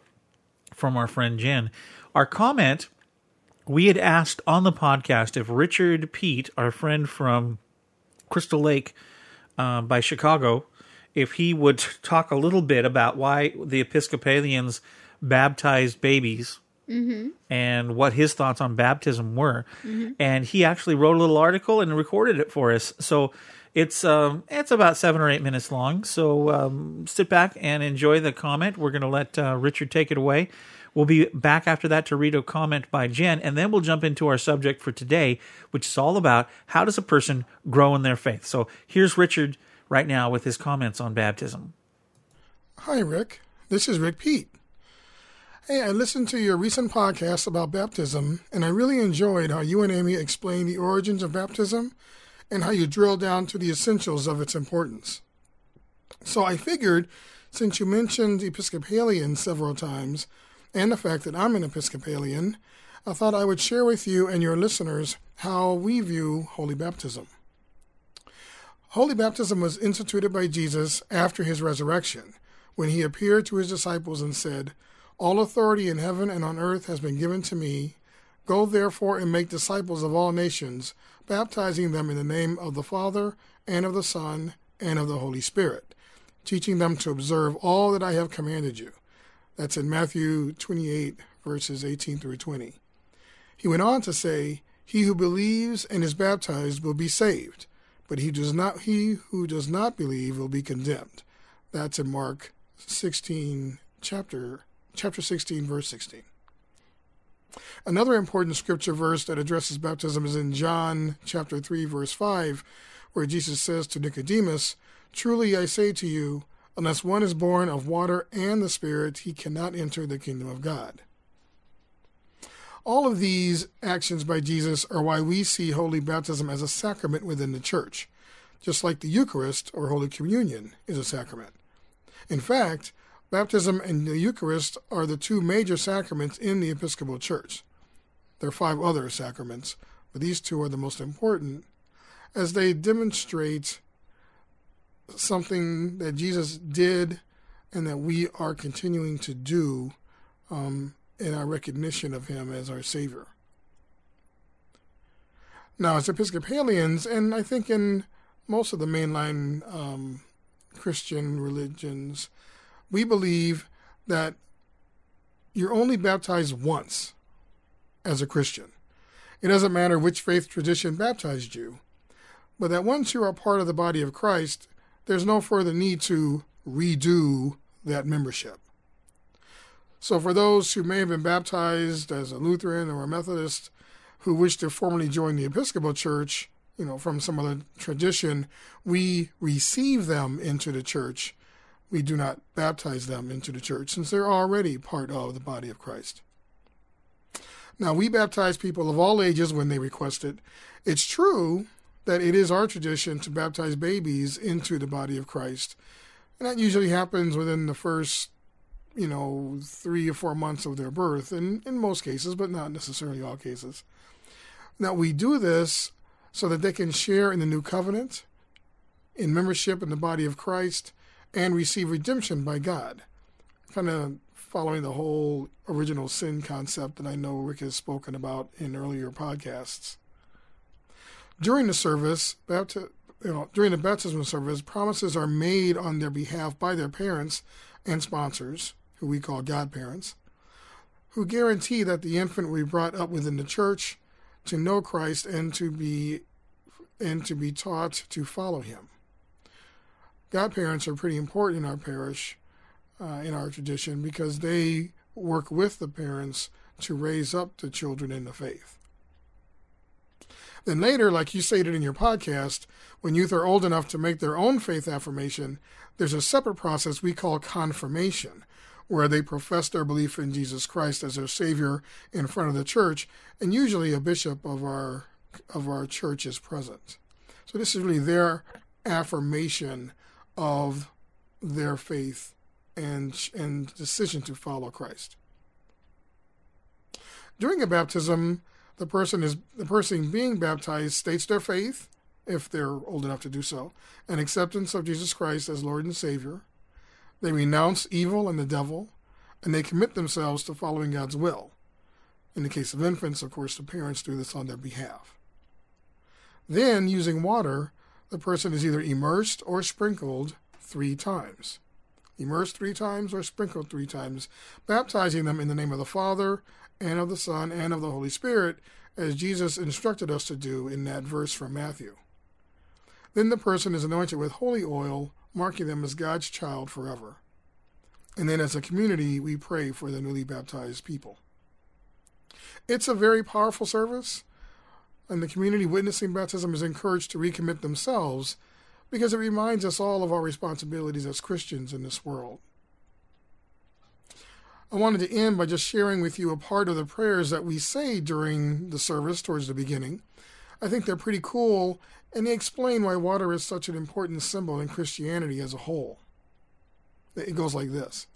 A: from our friend Jen. Our comment we had asked on the podcast if Richard Pete, our friend from Crystal Lake uh, by Chicago, if he would talk a little bit about why the Episcopalians baptized babies and what his thoughts on baptism were. And he actually wrote a little article and recorded it for us. So it's um, it's about seven or eight minutes long. So um, sit back and enjoy the comment. We're going to let uh, Richard take it away. We'll be back after that to read a comment by Jen, and then we'll jump into our subject for today, which is all about how does a person grow in their faith. So here's Richard right now with his comments on baptism.
H: Hi, Rick. This is Rick Pete. Hey, I listened to your recent podcast about baptism, and I really enjoyed how you and Amy explained the origins of baptism and how you drill down to the essentials of its importance. So I figured, since you mentioned Episcopalian several times, and the fact that I'm an Episcopalian, I thought I would share with you and your listeners how we view holy baptism. Holy baptism was instituted by Jesus after his resurrection, when he appeared to his disciples and said, All authority in heaven and on earth has been given to me. Go therefore and make disciples of all nations, baptizing them in the name of the Father, and of the Son, and of the Holy Spirit, teaching them to observe all that I have commanded you. That's in Matthew 28, verses 18 through 20. He went on to say, He who believes and is baptized will be saved, but he does not he who does not believe will be condemned. That's in Mark 16 chapter chapter 16 verse 16. Another important scripture verse that addresses baptism is in John chapter 3 verse 5 where Jesus says to Nicodemus, "Truly I say to you, unless one is born of water and the Spirit, he cannot enter the kingdom of God." All of these actions by Jesus are why we see holy baptism as a sacrament within the church, just like the Eucharist or Holy Communion is a sacrament. In fact, baptism and the Eucharist are the two major sacraments in the Episcopal Church. There are five other sacraments, but these two are the most important as they demonstrate something that Jesus did and that we are continuing to do um, in our recognition of him as our Savior. Now, as Episcopalians, and I think in most of the mainline um, Christian religions, we believe that you're only baptized once as a Christian. It doesn't matter which faith tradition baptized you, but that once you are part of the body of Christ, there's no further need to redo that membership. So, for those who may have been baptized as a Lutheran or a Methodist who wish to formally join the Episcopal Church, you know, from some other tradition, we receive them into the church. We do not baptize them into the church since they're already part of the body of Christ. Now, we baptize people of all ages when they request it. It's true that it is our tradition to baptize babies into the body of Christ. And that usually happens within the first, you know, three or four months of their birth, in, in most cases, but not necessarily all cases. Now, we do this so that they can share in the new covenant, in membership in the body of Christ, and receive redemption by God. Kind of following the whole original sin concept that I know Rick has spoken about in earlier podcasts. During the service, bapti- you know, during the baptismal service, promises are made on their behalf by their parents and sponsors, who we call godparents, who guarantee that the infant will be brought up within the church to know Christ and to be and to be taught to follow him. Godparents are pretty important in our parish, uh, in our tradition, because they work with the parents to raise up the children in the faith. Then later, like you stated in your podcast, when youth are old enough to make their own faith affirmation, there's a separate process we call confirmation, where they profess their belief in Jesus Christ as their Savior in front of the church, and usually a bishop of our of our church is present. So this is really their affirmation of their faith and and decision to follow Christ. During a baptism, the person is the person being baptized states their faith, if they're old enough to do so, and acceptance of Jesus Christ as Lord and Savior. They renounce evil and the devil, and they commit themselves to following God's will. In the case of infants, of course, the parents do this on their behalf. Then, using water, the person is either immersed or sprinkled three times. Immersed three times or sprinkled three times, baptizing them in the name of the Father, and of the Son, and of the Holy Spirit, as Jesus instructed us to do in that verse from Matthew. Then the person is anointed with holy oil, marking them as God's child forever. And then as a community, we pray for the newly baptized people. It's a very powerful service, and the community witnessing baptism is encouraged to recommit themselves because it reminds us all of our responsibilities as Christians in this world. I wanted to end by just sharing with you a part of the prayers that we say during the service towards the beginning. I think they're pretty cool, and they explain why water is such an important symbol in Christianity as a whole. It goes like this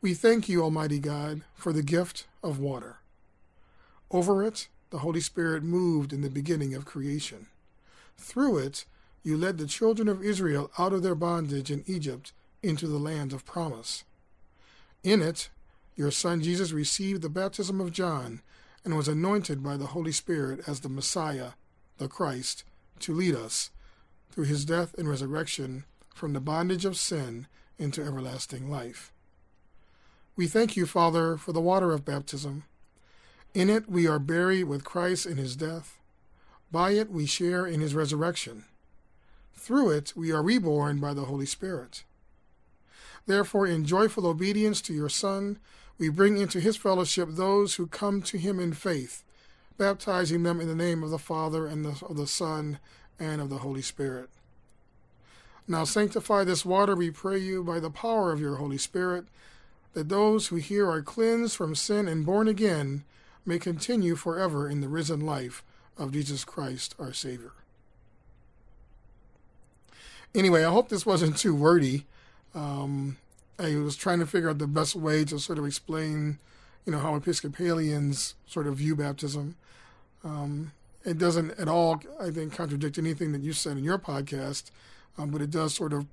H: We thank you, Almighty God, for the gift of water. Over it, the Holy Spirit moved in the beginning of creation. Through it, you led the children of Israel out of their bondage in Egypt into the land of promise. In it, your son Jesus received the baptism of John and was anointed by the Holy Spirit as the Messiah, the Christ, to lead us, through his death and resurrection, from the bondage of sin into everlasting life. We thank you, Father, for the water of baptism. In it we are buried with Christ in his death. By it we share in his resurrection. Through it we are reborn by the Holy Spirit. Therefore, in joyful obedience to your Son, we bring into his fellowship those who come to him in faith, baptizing them in the name of the Father and the, of the Son and of the Holy Spirit. Now sanctify this water, we pray you, by the power of your Holy Spirit, that those who here are cleansed from sin and born again may continue forever in the risen life of Jesus Christ our Savior. Anyway, I hope this wasn't too wordy. Um, I was trying to figure out the best way to sort of explain, you know, how Episcopalians sort of view baptism. Um, it doesn't at all, I think, contradict anything that you said in your podcast, um, but it does sort of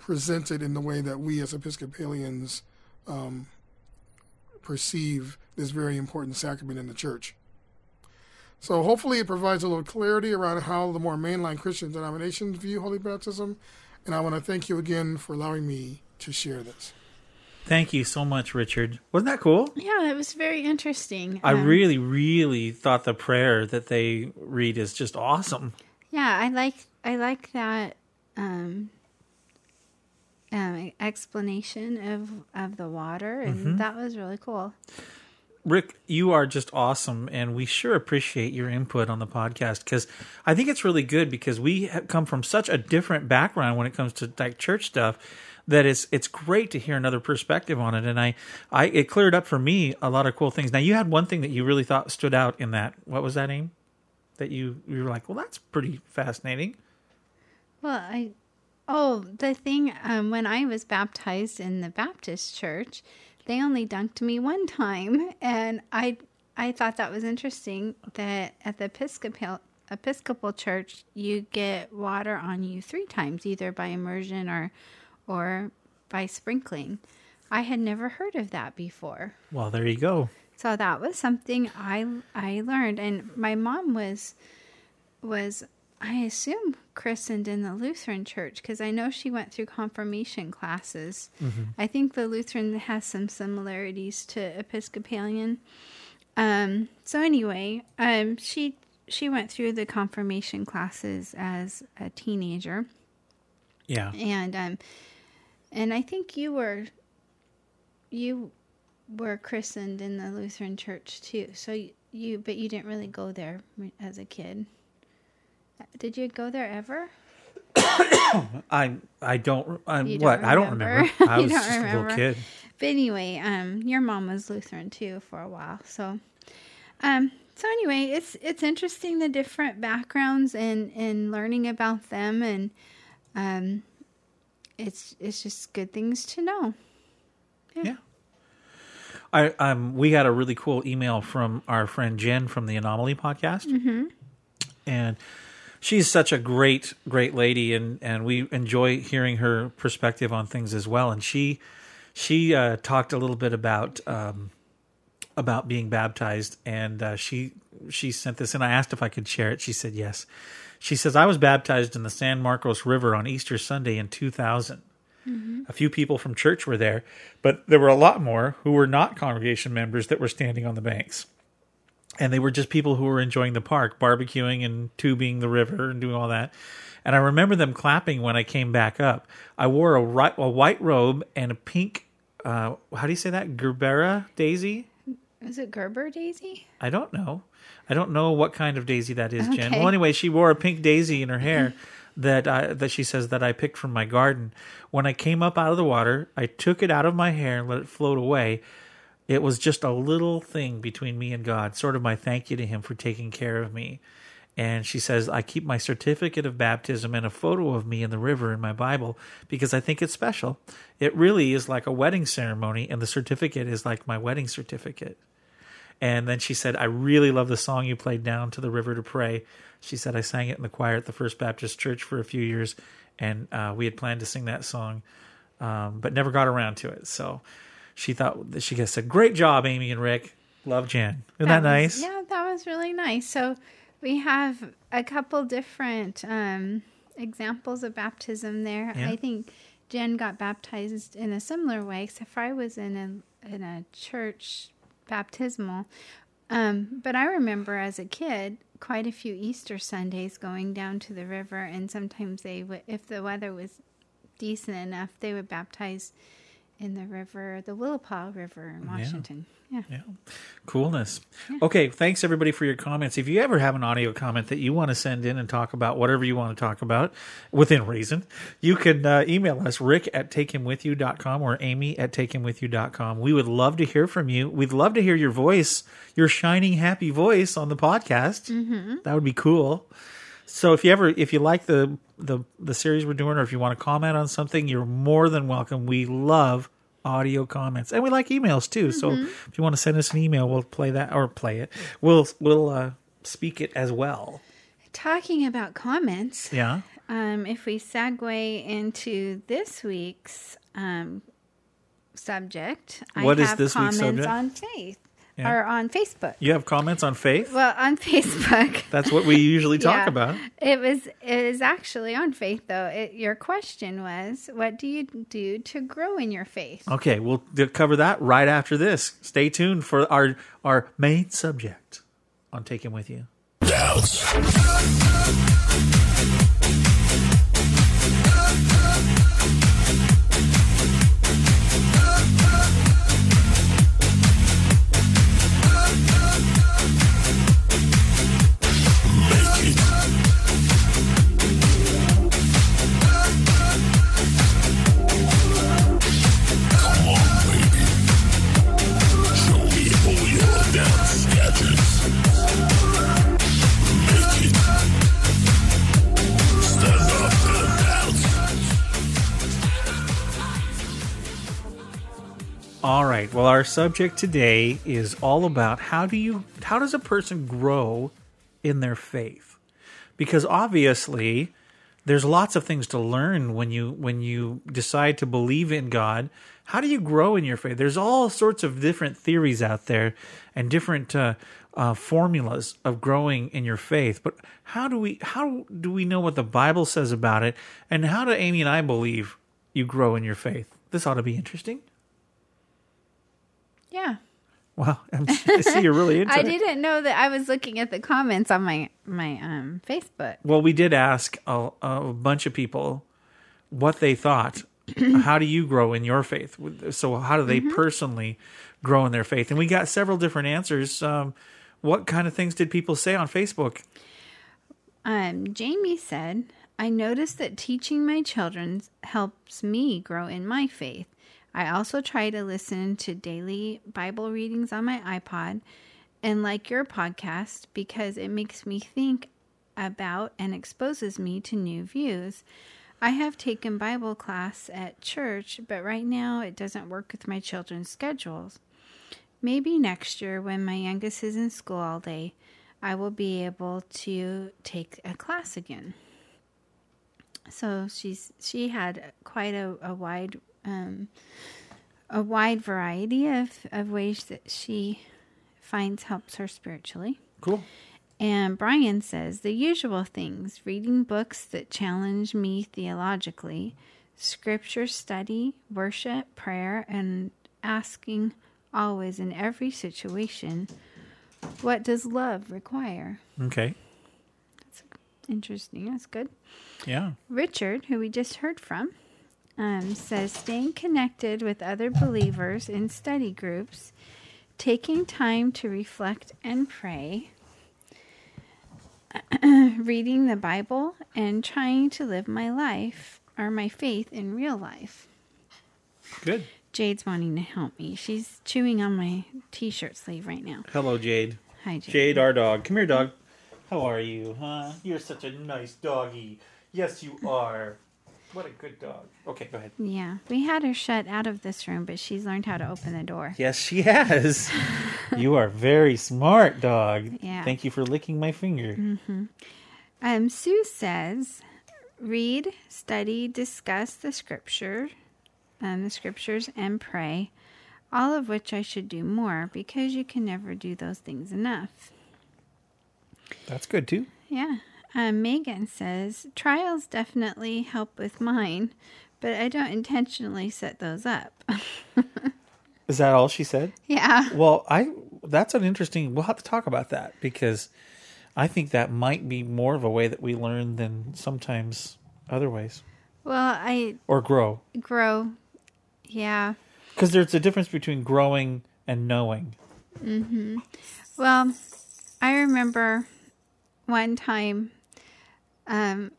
H: present it in the way that we as Episcopalians um, perceive this very important sacrament in the church. So hopefully it provides a little clarity around how the more mainline Christian denominations view holy baptism. And I want to thank you again for allowing me to share this.
A: Thank you so much, Richard. Wasn't that cool?
B: Yeah, it was very interesting.
A: I
B: Um,
A: really, really thought the prayer that they read is just awesome.
B: Yeah, I like I like that um, um, explanation of of the water, and
A: Mhm.
B: that was really cool.
A: Rick, you are just awesome, and we sure appreciate your input on the podcast because I think it's really good because we come from such a different background when it comes to like church stuff that it's it's great to hear another perspective on it, and I, I it cleared up for me a lot of cool things. Now you had one thing that you really thought stood out in that. What was that aim? That you you were like, well, that's pretty fascinating.
B: Well, I oh the thing um, when I was baptized in the Baptist church, they only dunked me one time, and I I thought that was interesting that at the Episcopal Episcopal church you get water on you three times, either by immersion or or by sprinkling. I had never heard of that before.
A: Well, there you go.
B: So that was something I I learned, and my mom was was I assume christened in the Lutheran church because I know she went through confirmation classes. I think the Lutheran has some similarities to Episcopalian. Um, so anyway, um, she she went through the confirmation classes as a teenager,
A: Yeah.
B: and um, and I think you were you were christened in the Lutheran church too. So you but you didn't really go there as a kid. Did you go there ever?
A: I I don't. I'm,
B: You
A: what?
B: don't
A: I don't remember.
B: remember.
A: I was
B: don't
A: just a
B: remember.
A: little kid.
B: But anyway, um, your mom was Lutheran too for a while, so um, so anyway, it's it's interesting the different backgrounds and and learning about them, and um, it's it's just good things to know.
A: Yeah. I um we got a really cool email from our friend Jen from the Anomaly podcast. Mm-hmm. And she's such a great great lady and and we enjoy hearing her perspective on things as well. And she she uh, talked a little bit about um about being baptized and uh, she she sent this and I asked if I could share it. She said yes. She says I was baptized in the San Marcos River on Easter Sunday in 2000 a few people from church were there, but there were a lot more who were not congregation members that were standing on the banks. And they were just people who were enjoying the park, barbecuing and tubing the river and doing all that. And I remember them clapping when I came back up. I wore a, ri- a white robe and a pink, uh, how do you say that? Gerbera daisy?
B: Is it Gerber Daisy?
A: I don't know. I don't know what kind of daisy that is, Jen.
B: Okay.
A: Well, anyway, she wore a pink daisy in her hair that I, that she says that I picked from my garden. When I came up out of the water, I took it out of my hair and let it float away. It was just a little thing between me and God, sort of my thank you to Him for taking care of me. And she says, I keep my certificate of baptism and a photo of me in the river in my Bible because I think it's special. It really is like a wedding ceremony, and the certificate is like my wedding certificate. And then she said, I really love the song you played down to the river to pray. She said, I sang it in the choir at the First Baptist Church for a few years, and uh, we had planned to sing that song, um, but never got around to it. So she thought that she said, Great job, Amy and Rick. Love Jen. Isn't that,
B: was-
A: nice?
B: Yeah, that was really nice. So we have a couple different um, examples of baptism there.
A: Yeah.
B: I think Jen got baptized in a similar way, except for I was in a in a church baptismal. Um, but I remember as a kid quite a few Easter Sundays going down to the river, and sometimes they would, if the weather was decent enough, they would baptize in the river, the Willapa River in Washington. Yeah.
A: Yeah. Coolness. Okay, thanks everybody for your comments. If you ever have an audio comment that you want to send in and talk about whatever you want to talk about within reason, you can uh, email us rick at takehimwithyou.com or amy at takehimwithyou.com. We would love to hear from you. We'd love to hear your voice, your shining happy voice on the podcast. Mm-hmm. That would be cool. So if you ever if you like the the the series we're doing or if you want to comment on something, you're more than welcome. We love audio comments and we like emails too. So if you want to send us an email, we'll play that or play it. We'll we'll uh, speak it as well.
B: Talking about comments,
A: Yeah.
B: um, if we segue into this week's um, subject,
A: What
B: I
A: is
B: have
A: this week's
B: comments
A: subject?
B: on faith
A: Yeah.
B: or on Facebook.
A: You have comments on faith?
B: Well, on Facebook.
A: That's what we usually talk
B: Yeah.
A: about.
B: It was it is actually on faith though. It, your question was, what do you do to grow in your faith?
A: Okay, we'll cover that right after this. Stay tuned for our our main subject on Take Him With You. All right. Well, our subject today is all about how do you how does a person grow in their faith? Because obviously, there's lots of things to learn when you when you decide to believe in God. How do you grow in your faith? There's all sorts of different theories out there and different uh, uh, formulas of growing in your faith. But how do we how do we know what the Bible says about it? And how do Amy and I believe you grow in your faith? This ought to be interesting.
B: Yeah.
A: Wow, I'm, I see you're really into
B: I
A: it.
B: didn't know that I was looking at the comments on my my um Facebook.
A: Well, we did ask a, a bunch of people what they thought. how do you grow in your faith? So, how do they
B: Mm-hmm.
A: personally grow in their faith? And we got several different answers. Um, what kind of things did people say on Facebook?
B: Um, Jamie said, I noticed that teaching my children helps me grow in my faith. I also try to listen to daily Bible readings on my iPod and like your podcast because it makes me think about and exposes me to new views. I have taken Bible class at church, but right now it doesn't work with my children's schedules. Maybe next year, when my youngest is in school all day, I will be able to take a class again. So she's she had quite a, a wide um, a wide variety of, of ways that she finds helps her spiritually.
A: Cool.
B: And Brian says the usual things reading books that challenge me theologically, scripture study, worship, prayer, and asking always in every situation, what does love require?
A: Okay.
B: That's interesting. That's good.
A: Yeah.
B: Richard, who we just heard from, um, says staying connected with other believers in study groups, taking time to reflect and pray, reading the Bible, and trying to live my life or my faith in real life.
A: Good.
B: Jade's wanting to help me. She's chewing on my t shirt sleeve right now.
A: Hello, Jade.
B: Hi, Jade.
A: Jade, our dog. Come here, dog. How are you, huh? You're such a nice doggy. Yes, you are. What a good dog. Okay, go ahead.
B: Yeah, we had her shut out of this room, but she's learned how to open the door.
A: Yes, she has. you are very smart, dog.
B: Yeah.
A: Thank you for licking my finger.
B: Mm-hmm. Um, Sue says, read, study, discuss the scripture, um, the scriptures, and pray. All of which I should do more because you can never do those things enough.
A: That's good too.
B: Yeah. Um, Megan says, trials definitely help with mine, but I don't intentionally set those up.
A: Is that all she said?
B: Yeah.
A: Well, I that's an interesting. We'll have to talk about that because I think that might be more of a way that we learn than sometimes other ways
B: well, I
A: or grow.
B: grow. Yeah.
A: Because there's a difference between growing and knowing.
B: hmm Well, I remember one time um,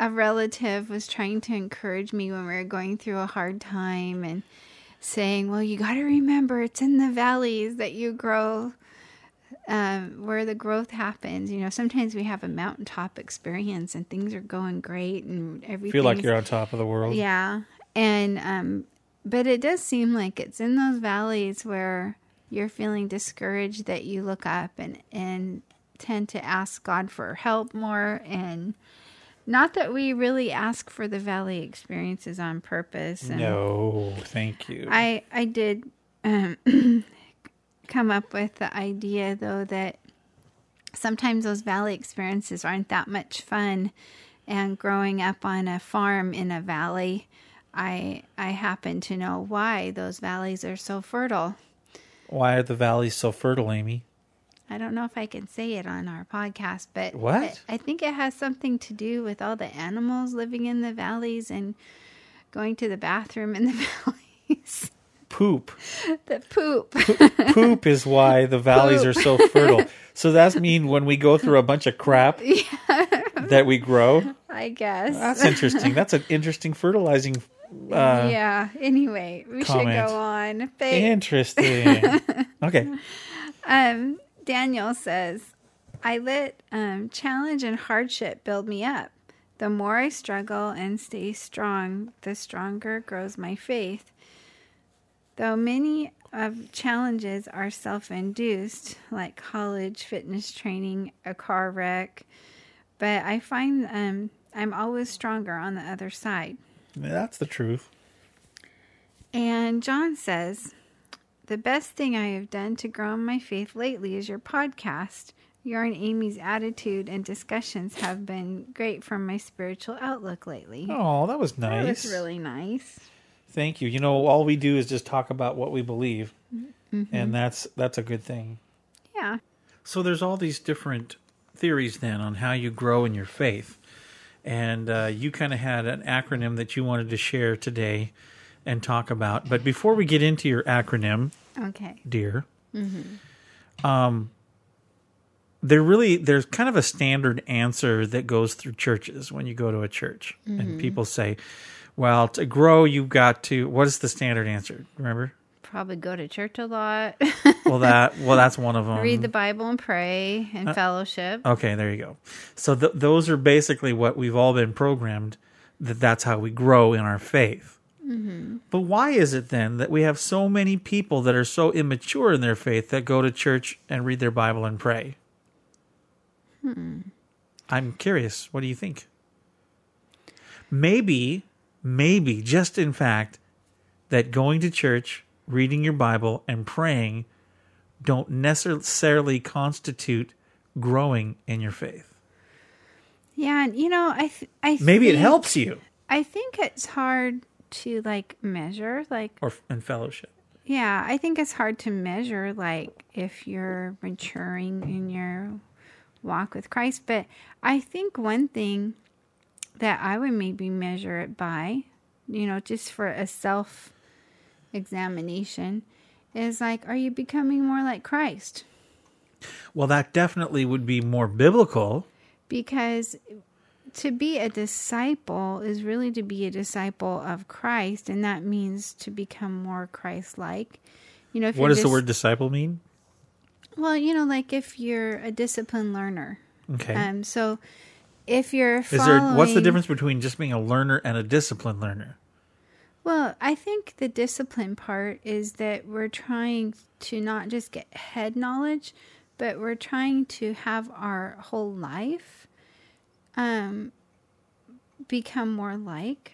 B: a relative was trying to encourage me when we were going through a hard time and saying, Well, you got to remember it's in the valleys that you grow, um, where the growth happens. You know, sometimes we have a mountaintop experience and things are going great and everything.
A: Feel like you're on top of the world.
B: Yeah. And um but it does seem like it's in those valleys where you're feeling discouraged that you look up and and tend to ask God for help more and not that we really ask for the valley experiences on purpose. And
A: No, thank you.
B: I I did um, come up with the idea though that sometimes those valley experiences aren't that much fun. And growing up on a farm in a valley, I I happen to know why those valleys are so fertile.
A: Why are the valleys so fertile, Amy?
B: I don't know if I can say it on our podcast, but
A: What?
B: I, I think it has something to do with all the animals living in the valleys and going to the bathroom in the valleys.
A: Poop.
B: the poop.
A: Poop is why the valleys are so fertile. So that's mean when we go through a bunch of crap that we grow.
B: I guess.
A: That's interesting. That's an interesting fertilizing. Uh,
B: yeah. Anyway, we
A: comment.
B: should go on. But,
A: Interesting. Okay.
B: Um, Daniel says, I let um, challenge and hardship build me up. The more I struggle and stay strong, the stronger grows my faith. Though many of challenges are self-induced, like college, fitness training, a car wreck, but I find um, I'm always stronger on the other side.
A: That's the truth.
B: And John says, The best thing I have done to grow in my faith lately is your podcast. Your and Amy's attitude and discussions have been great for my spiritual outlook lately.
A: Oh, that was nice.
B: That was really nice.
A: Thank you. You know, all we do is just talk about what we believe,
B: Mhm.
A: and that's that's a good thing.
B: Yeah.
A: So there's all these different theories then on how you grow in your faith, and uh, you kind of had an acronym that you wanted to share today and talk about. But before we get into your acronym,
B: Okay.
A: dear,
B: Mm-hmm.
A: um, there really there's kind of a standard answer that goes through churches when you go to a church,
B: Mhm.
A: and people say, "Well, to grow, you've got to." What is the standard answer? Remember?
B: Probably go to church a lot.
A: Well, that well, that's one of them.
B: Read the Bible and pray and
A: Uh,
B: fellowship.
A: Okay, there you go. So th- those are basically what we've all been programmed that that's how we grow in our faith.
B: Mm-hmm.
A: But why is it then that we have so many people that are so immature in their faith that go to church and read their Bible and pray?
B: Hmm.
A: I'm curious. What do you think? Maybe, maybe, just in fact, that going to church, reading your Bible, and praying don't necessarily constitute growing in your faith.
B: Yeah, and you know, I th- I
A: Maybe it helps you
B: I think it's hard to like measure like
A: or in fellowship.
B: yeah, I think it's hard to measure like if you're maturing in your walk with Christ, but I think one thing that I would maybe measure it by, you know, just for a self examination is like are you becoming more like Christ?
A: Well, that definitely would be more biblical.
B: because to be a disciple is really to be a disciple of Christ, and that means to become more Christ-like. You know, if
A: What does the word disciple mean?
B: Well, you know, like if you're a disciplined learner.
A: Okay.
B: Um. So, if you're
A: Is there what's the difference between just being a learner and a disciplined learner?
B: Well, I think the discipline part is that we're trying to not just get head knowledge, but we're trying to have our whole life um become more like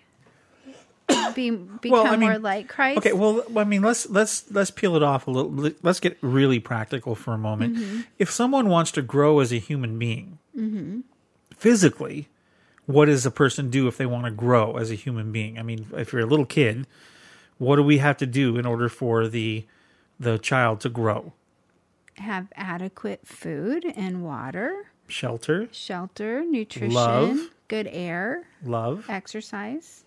B: be become more like Christ.
A: Okay, well, I mean, let's let's let's peel it off a little. Let's get really practical for a moment.
B: Mhm.
A: If someone wants to grow as a human being
B: Mhm.
A: physically, what does a person do if they want to grow as a human being? I mean, if you're a little kid, what do we have to do in order for the the child to grow?
B: Have adequate food and water,
A: Shelter,
B: shelter, nutrition,
A: Love.
B: good air,
A: love.
B: exercise.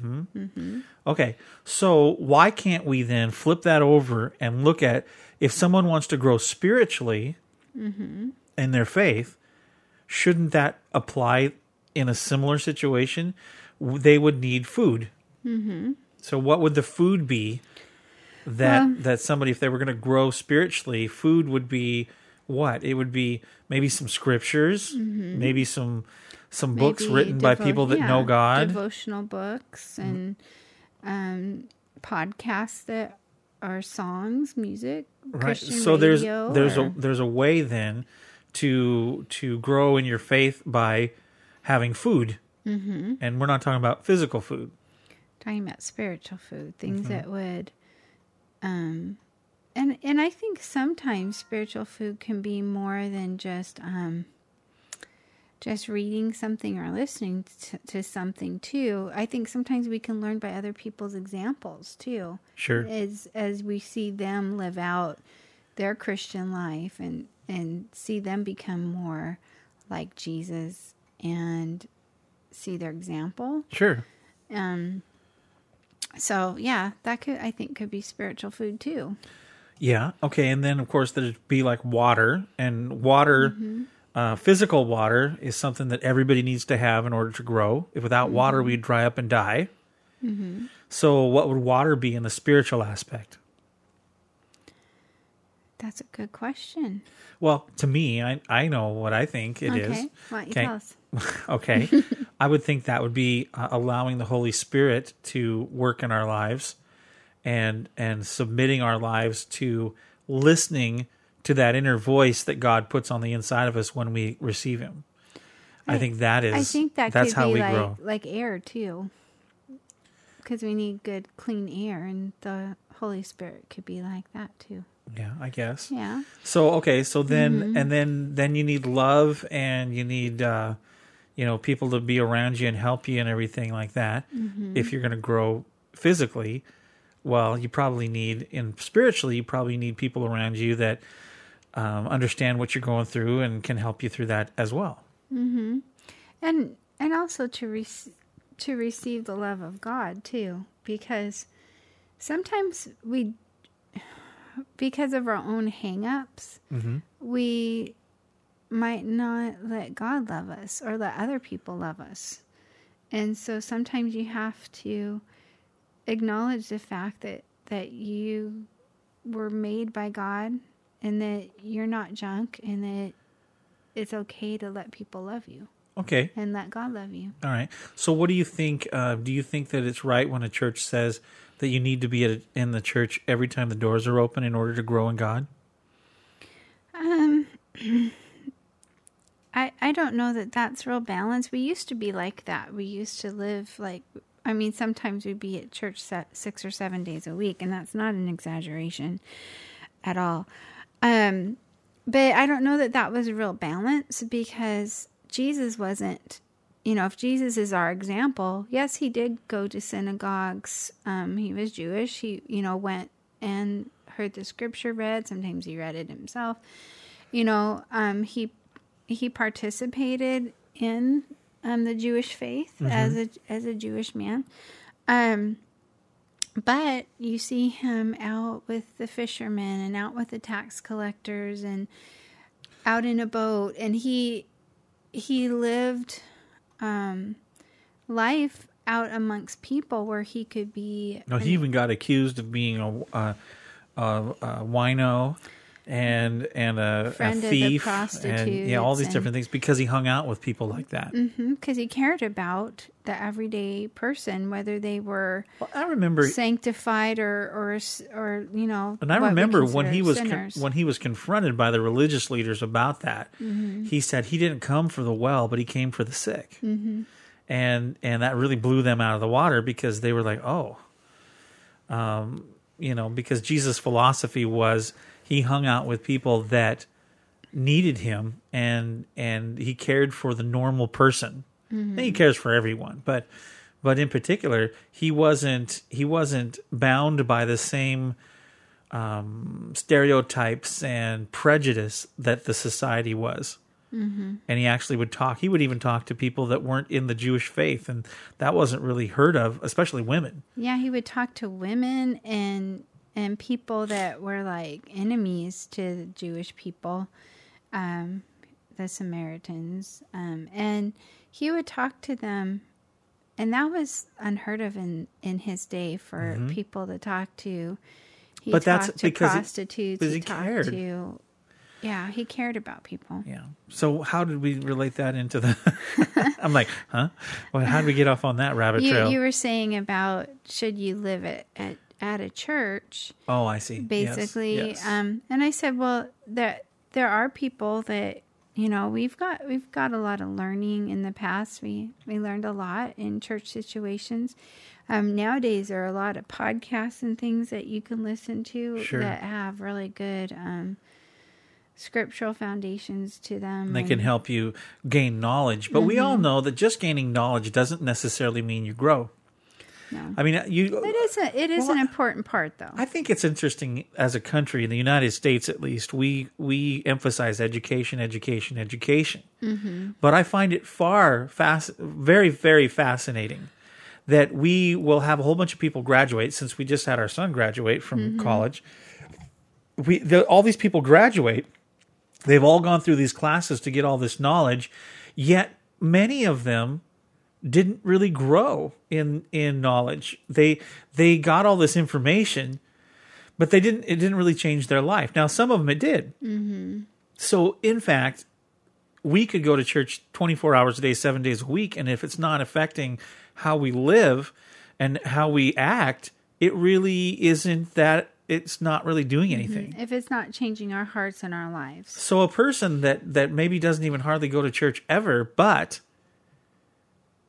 A: hmm
B: Mhm.
A: Okay, so why can't we then flip that over and look at if someone wants to grow spiritually
B: Mhm.
A: in their faith, shouldn't that apply in a similar situation? They would need food.
B: Mhm.
A: So what would the food be that
B: Well-
A: that somebody if they were going to grow spiritually, food would be what? It would be maybe some scriptures,
B: Mhm.
A: maybe some some books
B: Maybe
A: written by people that know God.
B: Devotional books and um, podcasts that are songs, music,
A: right
B: Christian
A: so there's there's a
B: or-
A: there's a way then to to grow in your faith by having food
B: Mhm.
A: and we're not talking about physical food
B: talking about spiritual food, things
A: Mhm.
B: that would um and and I think sometimes spiritual food can be more than just um just reading something or listening to, to something too. I think sometimes we can learn by other people's examples too.
A: Sure.
B: As as we see them live out their Christian life and and see them become more like Jesus and see their example.
A: sure
B: Um. So yeah, that could I think could be spiritual food too.
A: Yeah okay and then of course there'd be like water and water
B: Mm-hmm.
A: uh, physical water is something that everybody needs to have in order to grow if without water
B: Mm-hmm.
A: we'd dry up and die
B: Mm-hmm.
A: so what would water be in the spiritual aspect
B: That's a good question.
A: Well, to me, I I know what I think it is.
B: Okay, why don't you tell us?
A: okay. I would think that would be uh, allowing the Holy Spirit to work in our lives and and submitting our lives to listening to that inner voice that God puts on the inside of us when we receive him. I, think that is.
B: I think that
A: that's
B: could
A: how
B: be
A: we
B: like
A: grow.
B: like air too, because we need good, clean air, and the Holy Spirit could be like that too.
A: Yeah, I guess.
B: Yeah.
A: So okay, so then
B: Mhm.
A: and then then you need love and you need uh you know people to be around you and help you and everything like that.
B: Mhm.
A: If you're going to grow physically, well, you probably need and spiritually you probably need people around you that um, understand what you're going through and can help you through that as well.
B: hmm And and also to re- to receive the love of God too, because sometimes we, because of our own hang-ups,
A: Mm-hmm.
B: we might not let God love us or let other people love us. And so sometimes you have to acknowledge the fact that that you were made by God and that you're not junk and that it's okay to let people love you
A: Okay.
B: and let God love you.
A: All right. So, what do you think? Uh, do you think that it's right when a church says that you need to be at, in the church every time the doors are open in order to grow in God?
B: Um, I I don't know that that's real balance. We used to be like that. We used to live like I mean, sometimes we'd be at church six or seven days a week, and that's not an exaggeration at all. Um, but I don't know that that was a real balance because Jesus wasn't. You know, if Jesus is our example, yes, he did go to synagogues. Um, he was Jewish. He, you know, went and heard the scripture read. Sometimes he read it himself. You know, um, he he participated in um, the Jewish faith
I: Mhm.
B: as a as a Jewish man. Um, but you see him out with the fishermen and out with the tax collectors and out in a boat, and he he lived um, life out amongst people where he could be
A: No, he even got accused of being a, a wino and and a, a
B: Friend
A: thief and yeah, all these
B: prostitutes
A: different things because he hung out with people like that.
B: because Mm-hmm, he cared about the everyday person, whether they were well,
A: I remember
B: sanctified or or or you know.
A: And I remember when he was con- when he was confronted by the religious leaders about that.
B: Mhm.
A: He said he didn't come for the well, but he came for the sick.
B: Mhm.
A: and and that really blew them out of the water because they were like, oh, um, you know, because Jesus' philosophy was he hung out with people that needed him and and he cared for the normal person.
I: Mhm.
A: And he cares for everyone, but but in particular, he wasn't he wasn't bound by the same um, stereotypes and prejudice that the society was
B: Mhm.
A: and he actually would talk he would even talk to people that weren't in the jewish faith and that wasn't really heard of especially women
B: Yeah, he would talk to women and and people that were like enemies to the Jewish people, um, the Samaritans, um, and he would talk to them, and that was unheard of in in his day for
A: Mhm.
B: people to talk to. He
A: But that's
B: to
A: because he-
B: prostitutes.
A: because
B: he,
A: cared.
B: to. Yeah, he cared about people.
A: yeah so how did we relate that into the i'm like huh well how did we get off on that rabbit
B: You,
A: trail
B: you were saying about should you live at, at, at a church?
A: oh i see
B: basically
A: yes.
B: um and i said well there there are people that you know we've got we've got a lot of learning in the past we we learned a lot in church situations um nowadays there are a lot of podcasts and things that you can listen to
A: Sure.
B: that have really good um scriptural foundations to them
A: and they can help you gain knowledge but we all
B: Mhm.
A: know that just gaining knowledge doesn't necessarily mean you grow
B: no.
A: i mean you
B: it is a, it is
A: Well,
B: an important part though
A: I think it's interesting as a country in the United States at least we we emphasize education education education
B: mm-hmm.
A: but I find it far fast very very fascinating that we will have a whole bunch of people graduate since we just had our son graduate from
B: Mhm.
A: college we the, all these people graduate they've all gone through these classes to get all this knowledge yet many of them didn't really grow in in knowledge they they got all this information but they didn't it didn't really change their life now some of them it did
B: Mm-hmm.
A: so, in fact, we could go to church 24 hours a day, seven days a week. And if it's not affecting how we live and how we act, it really isn't that it's not really doing anything.
B: If it's not changing our hearts and our lives.
A: So a person that that maybe doesn't even hardly go to church ever, but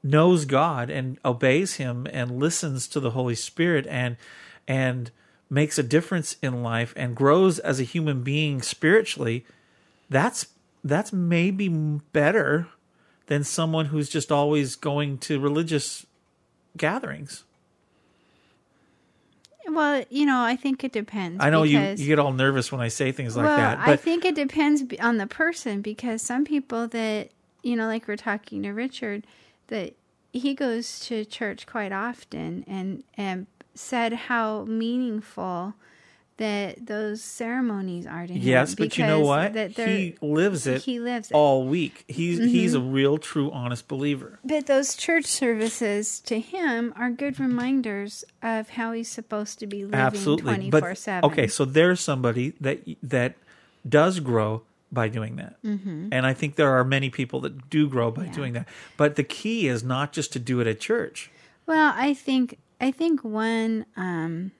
A: knows God and obeys him and listens to the Holy Spirit and and makes a difference in life and grows as a human being spiritually, that's that's maybe better than someone who's just always going to religious gatherings.
B: Well, you know, I think it depends.
A: I know you,
B: because-
A: you get all nervous when I say things like
B: well,
A: that,
B: I think it depends on the person because some people that you know, like we're talking to Richard, that he goes to church quite often and and said how meaningful that those ceremonies are to him.
A: yes, but you know what?
B: That
A: He lives it
B: He lives it.
A: all week. He's mm-hmm. he's a real true honest believer.
B: But those church services to him are good reminders of how he's supposed to be living
A: Absolutely. But
B: seven.
A: okay, so there's somebody that that does grow by doing that. Mm-hmm. And I think there are many people that do grow by doing that. But the key is not just to do it at church.
B: Well, I think I think one um,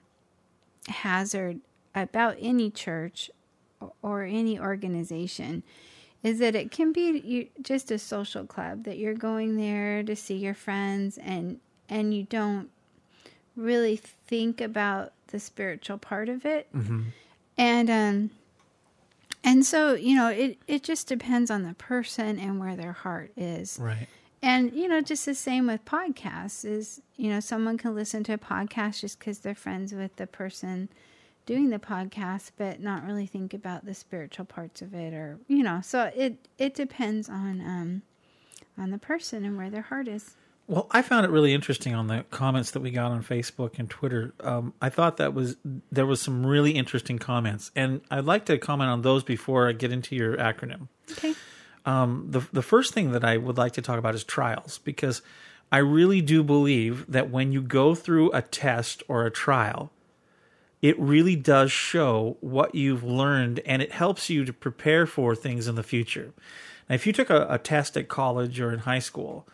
B: hazard about any church or- any organization is that it can be you, just a social club that you're going there to see your friends and and you don't really think about the spiritual part of it. And um and so, you know, it it just depends on the person and where their heart is.
A: Right.
B: And you know, just the same with podcasts is you know someone can listen to a podcast just because they're friends with the person doing the podcast, but not really think about the spiritual parts of it, or you know. So it it depends on um on the person and where their heart is.
A: Well, I found it really interesting on the comments that we got on Facebook and Twitter. Um, I thought that was there was some really interesting comments, and I'd like to comment on those before I get into your acronym.
B: Okay.
A: Um, the the first thing that I would like to talk about is trials because I really do believe that when you go through a test or a trial, it really does show what you've learned and it helps you to prepare for things in the future. Now, if you took a, a test at college or in high school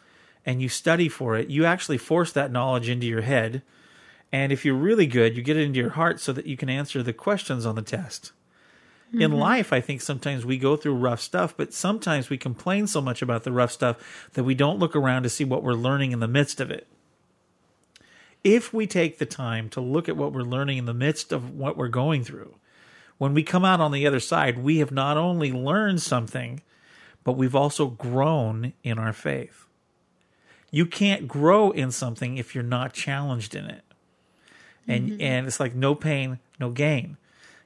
A: and you study for it, you actually force that knowledge into your head. And if you're really good, you get it into your heart so that you can answer the questions on the test. In mm-hmm. life, I think sometimes we go through rough stuff, but sometimes we complain so much about the rough stuff that we don't look around to see what we're learning in the midst of it. If we take the time to look at what we're learning in the midst of what we're going through, when we come out on the other side, we have not only learned something, but we've also grown in our faith. You can't grow in something if you're not challenged in it. And mm-hmm. and it's like no pain, no gain.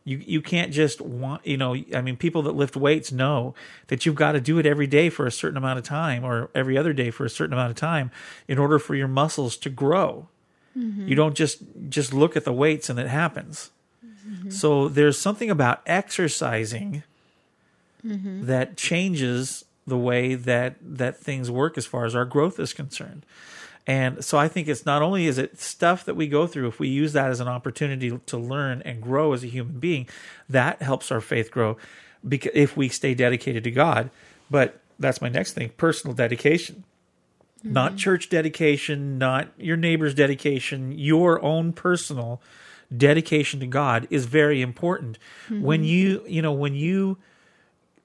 A: You you can't just want you know I mean people that lift weights know that you've got to do it every day for a certain amount of time or every other day for a certain amount of time in order for your muscles to grow. Mm-hmm. You don't just just look at the weights and it happens. Mm-hmm. So there's something about exercising that changes the way that that things work as far as our growth is concerned. And so I think it's not only is it stuff that we go through, if we use that as an opportunity to learn and grow as a human being, that helps our faith grow because if we stay dedicated to God. But that's my next thing, personal dedication. Mm-hmm. Not church dedication, not your neighbor's dedication, your own personal dedication to God is very important. When mm-hmm. you, you know, when you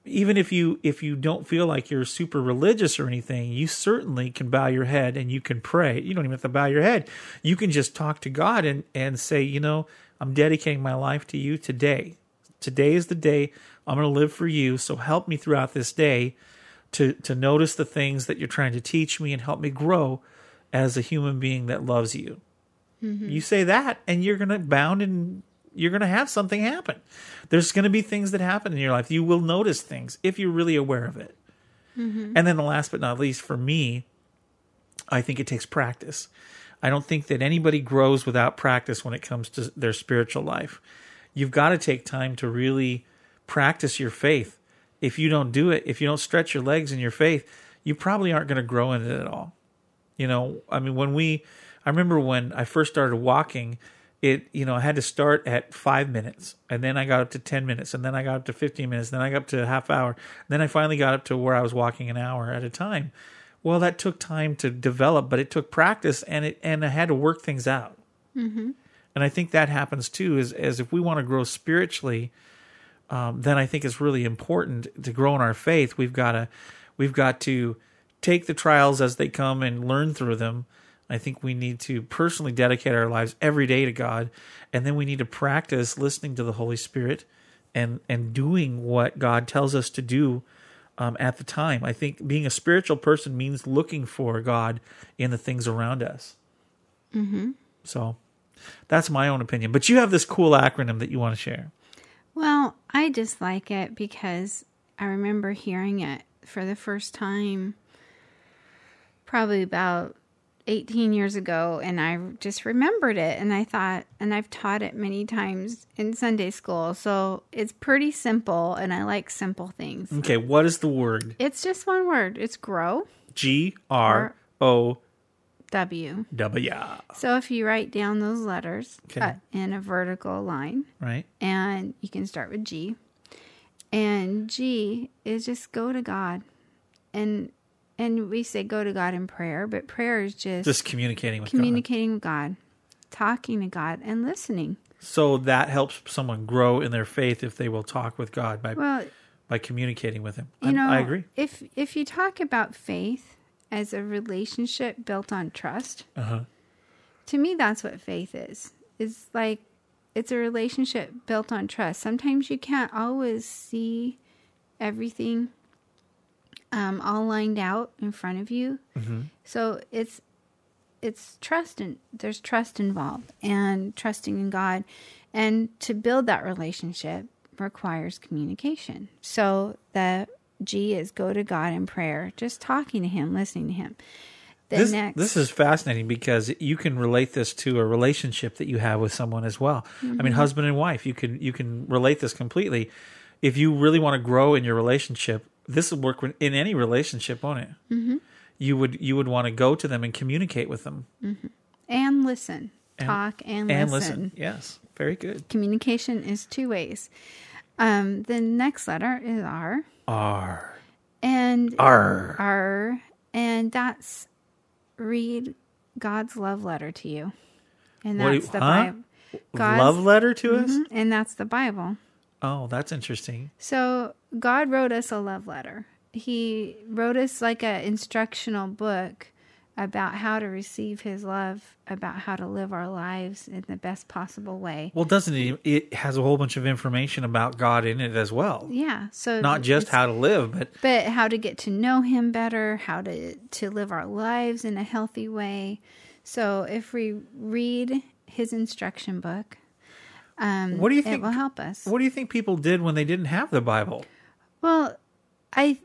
A: even if you if you don't feel like you're super religious or anything, you certainly can bow your head and you can pray. You don't even have to bow your head. You can just talk to God and and say, you know, I'm dedicating my life to you today. Today is the day I'm going to live for you. So help me throughout this day to to notice the things that you're trying to teach me and help me grow as a human being that loves you. Mm-hmm. You say that, and you're going to bound and you're going to have something happen. There's going to be things that happen in your life. You will notice things if you're really aware of it. Mm-hmm. And then the last but not least, for me, I think it takes practice. I don't think that anybody grows without practice when it comes to their spiritual life. You've got to take time to really practice your faith. If you don't do it, if you don't stretch your legs in your faith, you probably aren't going to grow in it at all. You know, I mean, when we, I remember when I first started walking, it, you know, I had to start at five minutes and then I got up to 10 minutes and then I got up to 15 minutes, then I got up to a half hour. Then I finally got up to where I was walking an hour at a time. Well, that took time to develop, but it took practice and it, and I had to work things out. And I think that happens too. Is as if we want to grow spiritually, um, then I think it's really important to grow in our faith. We've got to we've got to take the trials as they come and learn through them. I think we need to personally dedicate our lives every day to God, and then we need to practice listening to the Holy Spirit and and doing what God tells us to do um, at the time. I think being a spiritual person means looking for God in the things around us.
B: Mm-hmm.
A: So that's my own opinion. But you have this cool acronym that you want to share.
B: Well, I just like it because I remember hearing it for the first time probably about 18 years ago and I just remembered it and I thought and I've taught it many times in Sunday school. So it's pretty simple and I like simple things.
A: Okay, what is the word?
B: It's just one word. It's grow.
A: G R O
B: W.
A: W.
B: So if you write down those letters
A: Okay.
B: cut in a vertical line,
A: Right?
B: and you can start with G. And G is just go to God. And and we say go to God in prayer, but prayer is just,
A: Just communicating with God.
B: communicating with God, talking to God and listening.
A: So that helps someone grow in their faith if they will talk with God by
B: Well,
A: by communicating with Him.
B: you
A: I,
B: know,
A: I agree.
B: If if you talk about faith as a relationship built on trust,
A: Uh-huh.
B: to me that's what faith is. It's like it's a relationship built on trust. Sometimes you can't always see everything um, all lined out in front of you. So it's it's trust and there's trust involved and trusting in God and to build that relationship requires communication. So the G is go to God in prayer, just talking to him, listening to him. The
A: This,
B: next
A: this is fascinating because you can relate this to a relationship that you have with someone as well. I mean,
B: Mhm.
A: husband and wife, you can you can relate this completely. If you really want to grow in your relationship, this would work in any relationship, won't it?
B: Mhm.
A: You would you would want to go to them and communicate with them
B: Mhm. and listen.
A: And-
B: Talk and,
A: and
B: listen.
A: listen. Yes, very good.
B: Communication is two ways. Um, the next letter is R.
A: R.
B: And
A: R.
B: R. And that's read God's love letter to you. And that's
A: you-
B: the
A: huh?
B: Bible.
A: Love letter to us?
B: Mhm, And that's the Bible.
A: Oh, that's interesting.
B: So God wrote us a love letter. He wrote us like a instructional book about how to receive his love, about how to live our lives in the best possible way.
A: Well, doesn't it? It has a whole bunch of information about God in it as well.
B: Yeah, so
A: Not just how to live, but
B: but how to get to know him better, how to to live our lives in a healthy way. So if we read his instruction book, um,
A: What do you think?
B: it will help us.
A: what do you think people did when they didn't have the Bible?
B: Well, I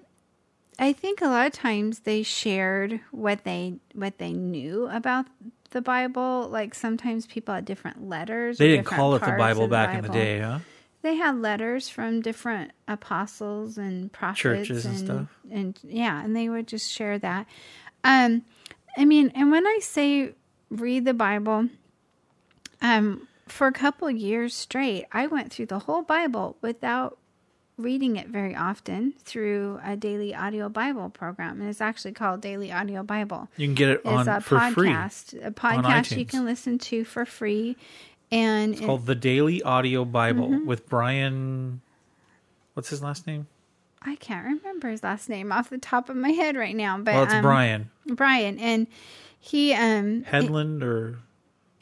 B: I think a lot of times they shared what they what they knew about the Bible. Like sometimes people had different letters.
A: They didn't call it the Bible
B: of
A: back in the day, huh?
B: They had letters from different apostles and prophets
A: Churches and
B: and
A: stuff.
B: and yeah, and they would just share that. Um, I mean, and when I say read the Bible, um, for a couple years straight, I went through the whole Bible without reading it very often through a daily audio Bible program, and it's actually called Daily Audio Bible.
A: You can get it
B: It's
A: on
B: a
A: for free
B: podcast, a podcast you can listen to for free, and
A: It's
B: it-
A: called the Daily Audio Bible
B: Mhm.
A: with Brian. What's his last name?
B: I can't remember his last name off the top of my head right now, but
A: well, it's
B: um,
A: Brian
B: Brian, and he um
A: Headland, or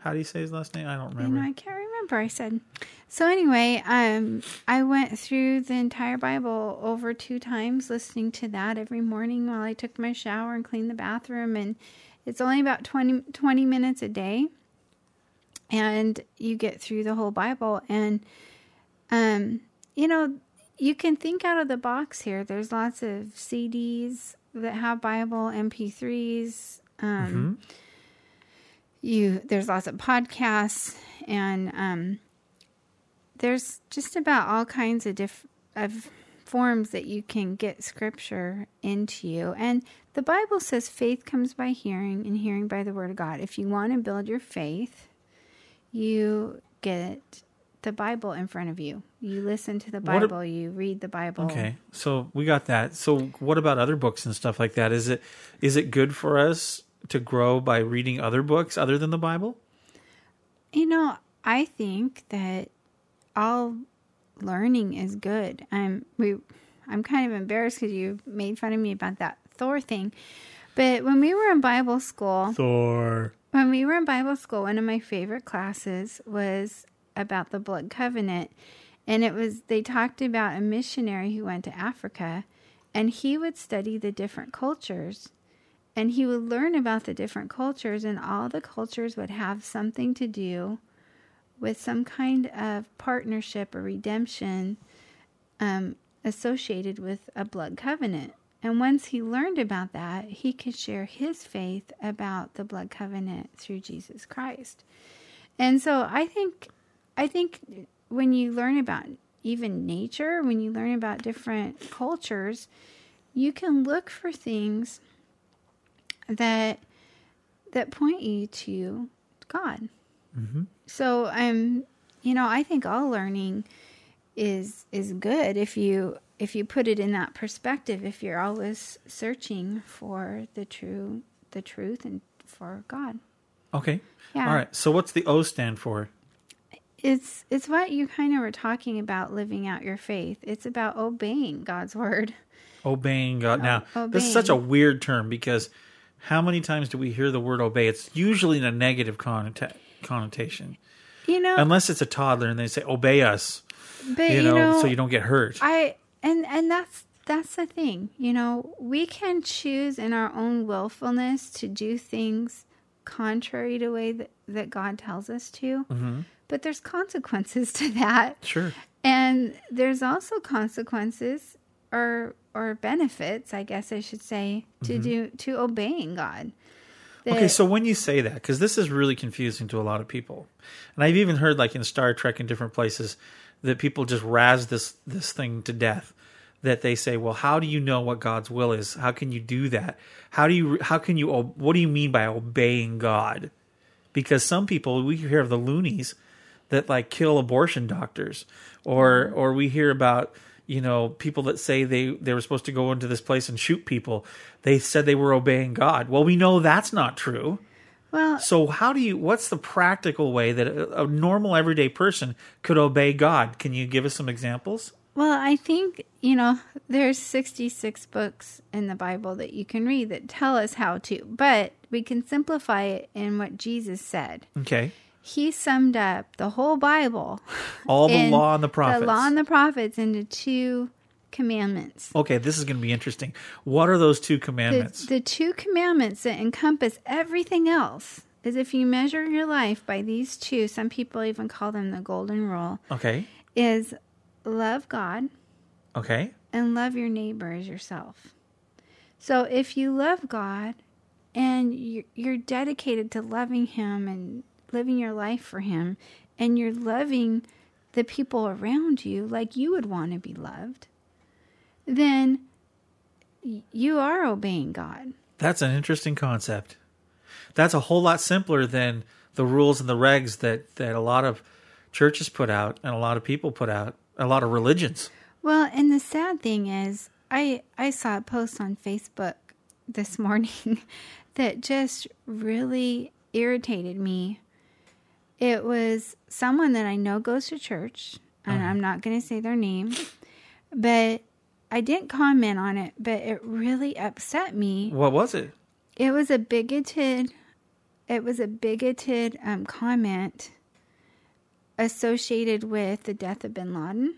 A: how do you say his last name? I don't
B: You
A: remember.
B: know, I can't remember. I said. So anyway, um, I went through the entire Bible over two times, listening to that every morning while I took my shower and cleaned the bathroom, and it's only about 20, 20 minutes a day, and you get through the whole Bible, and um, you know, you can think out of the box here. There's lots of CDs that have Bible, MP3s. Um, you there's lots of podcasts and um, there's just about all kinds of diff of forms that you can get scripture into you and the bible says faith comes by hearing and hearing by the word of god if you want to build your faith you get the bible in front of you you listen to the
A: What a-
B: bible you read the bible
A: Okay, so we got that. So what about other books and stuff like that? Is it is it good for us to grow by reading other books other than the Bible?
B: You know, I think that all learning is good. I'm we I'm kind of embarrassed because you made fun of me about that Thor thing. But when we were in Bible school,
A: Thor.
B: when we were in Bible school, one of my favorite classes was about the blood covenant. And it was, they talked about a missionary who went to Africa and he would study the different cultures and he would learn about the different cultures, and all the cultures would have something to do with some kind of partnership or redemption um, associated with a blood covenant. And once he learned about that, he could share his faith about the blood covenant through Jesus Christ. And so I think I think when you learn about even nature, when you learn about different cultures, you can look for things that that point you to God.
A: Mm-hmm.
B: So I'm, you know, I think all learning is is good if you if you put it in that perspective. If you're always searching for the true the truth and for God,
A: Okay.
B: Yeah.
A: All right. So what's the O stand for?
B: it's it's what you kind of were talking about living out your faith. It's about obeying God's word.
A: Obeying God. Now, this is such a weird term because how many times do we hear the word obey? It's usually in a negative connota- connotation.
B: You know,
A: Unless it's a toddler and they say, obey us,
B: but
A: you
B: you
A: know,
B: know,
A: so you don't get hurt.
B: I and and that's that's the thing. You know, we can choose in our own willfulness to do things contrary to the way that, that God tells us to.
A: Mhm.
B: But there's consequences to that.
A: Sure.
B: And there's also consequences or or benefits, I guess I should say, to
A: Mhm.
B: do to obeying God.
A: Okay, so when you say that, because this is really confusing to a lot of people, and I've even heard like in Star Trek in different places that people just razz this this thing to death. That they say, well, how do you know what God's will is? How can you do that? How do you? How can you? What do you mean by obeying God? Because some people we hear of the loonies that like kill abortion doctors, or or we hear about you know people that say they they were supposed to go into this place and shoot people. They said they were obeying God. Well, we know that's not true.
B: Well,
A: So how do you? What's the practical way that a, a normal everyday person could obey God? Can you give us some examples?
B: Well, I think, you know, there's 66 books in the Bible that you can read that tell us how to, but we can simplify it in what Jesus said.
A: Okay,
B: He summed up the whole Bible,
A: all the law and the prophets.
B: the law and the prophets into two commandments.
A: okay, this is going to be interesting. What are those two commandments?
B: the two commandments that encompass everything else is if you measure your life by these two, some people even call them the golden rule,
A: okay,
B: is love God
A: okay,
B: and love your neighbor as yourself. So if you love God and you're, you're dedicated to loving Him and living your life for Him, and you're loving the people around you like you would want to be loved, then you are obeying God.
A: that's an interesting concept. That's a whole lot simpler than the rules and the regs that that a lot of churches put out and a lot of people put out, a lot of religions.
B: Well, and the sad thing is, I I saw a post on Facebook this morning that just really irritated me. It was someone that I know goes to church, and I'm not going to say their name, but I didn't comment on it, but it really upset me.
A: What was it?
B: It was a bigoted it was a bigoted um, comment associated with the death of bin Laden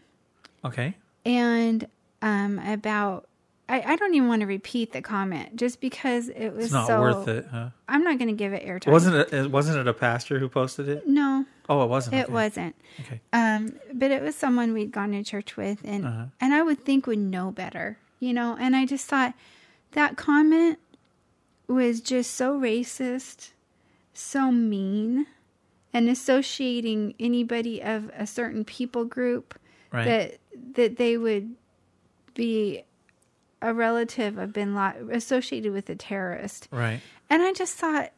A: Okay,
B: and um, about I, I don't even want to repeat the comment just because it was
A: it's not
B: so
A: worth it. Huh?
B: I'm not going to give it airtime.
A: Wasn't it? Wasn't it a pastor who posted it?
B: No,
A: Oh, it wasn't.
B: it
A: Okay.
B: wasn't.
A: Okay.
B: Um, but it was someone we'd gone to church with, and
A: Uh-huh.
B: and I would think would know better, you know. And I just thought that comment was just so racist, so mean, and associating anybody of a certain people group
A: Right.
B: that that they would be a relative of bin Laden associated with a terrorist.
A: Right.
B: And I just thought,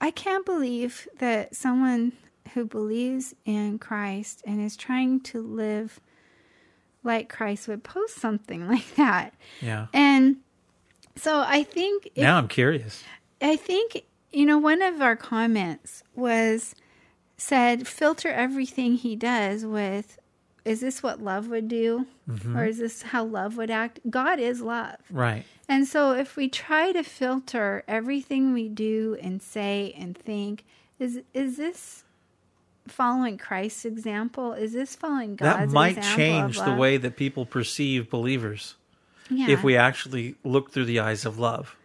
B: I can't believe that someone who believes in Christ and is trying to live like Christ would post something like that.
A: Yeah.
B: And so I think if-
A: now I'm curious.
B: I think you know one of our comments was said filter everything he does with is this what love would do
A: Mm-hmm.
B: or is this how love would act god is love
A: Right.
B: and so if we try to filter everything we do and say and think is is this following christ's example is this following god's example?
A: that might change the way that people perceive believers
B: yeah.
A: if we actually look through the eyes of love.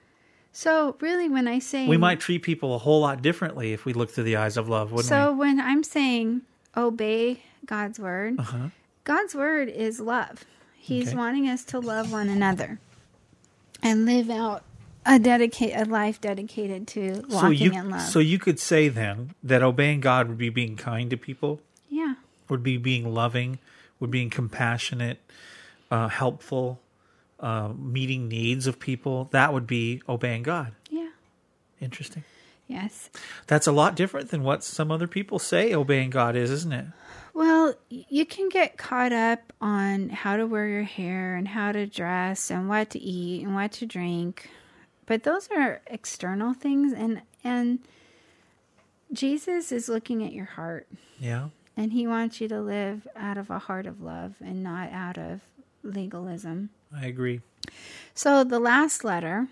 B: so really when i say
A: We might treat people a whole lot differently if we look through the eyes of love, wouldn't
B: so
A: we?
B: when i'm saying obey god's word
A: Uh-huh.
B: god's word is love he's
A: Okay.
B: wanting us to love one another and live out a dedicate a life dedicated to walking
A: So you,
B: in love
A: so you could say then that obeying God would be being kind to people,
B: yeah
A: would be being loving, would be being compassionate, uh, helpful, uh, meeting needs of people. That would be obeying God.
B: yeah
A: Interesting.
B: yes
A: That's a lot different than what some other people say obeying God is, isn't it?
B: Well, you can get caught up on how to wear your hair and how to dress and what to eat and what to drink. But those are external things and and Jesus is looking at your heart
A: Yeah.
B: and he wants you to live out of a heart of love and not out of legalism.
A: I agree.
B: So the last letter,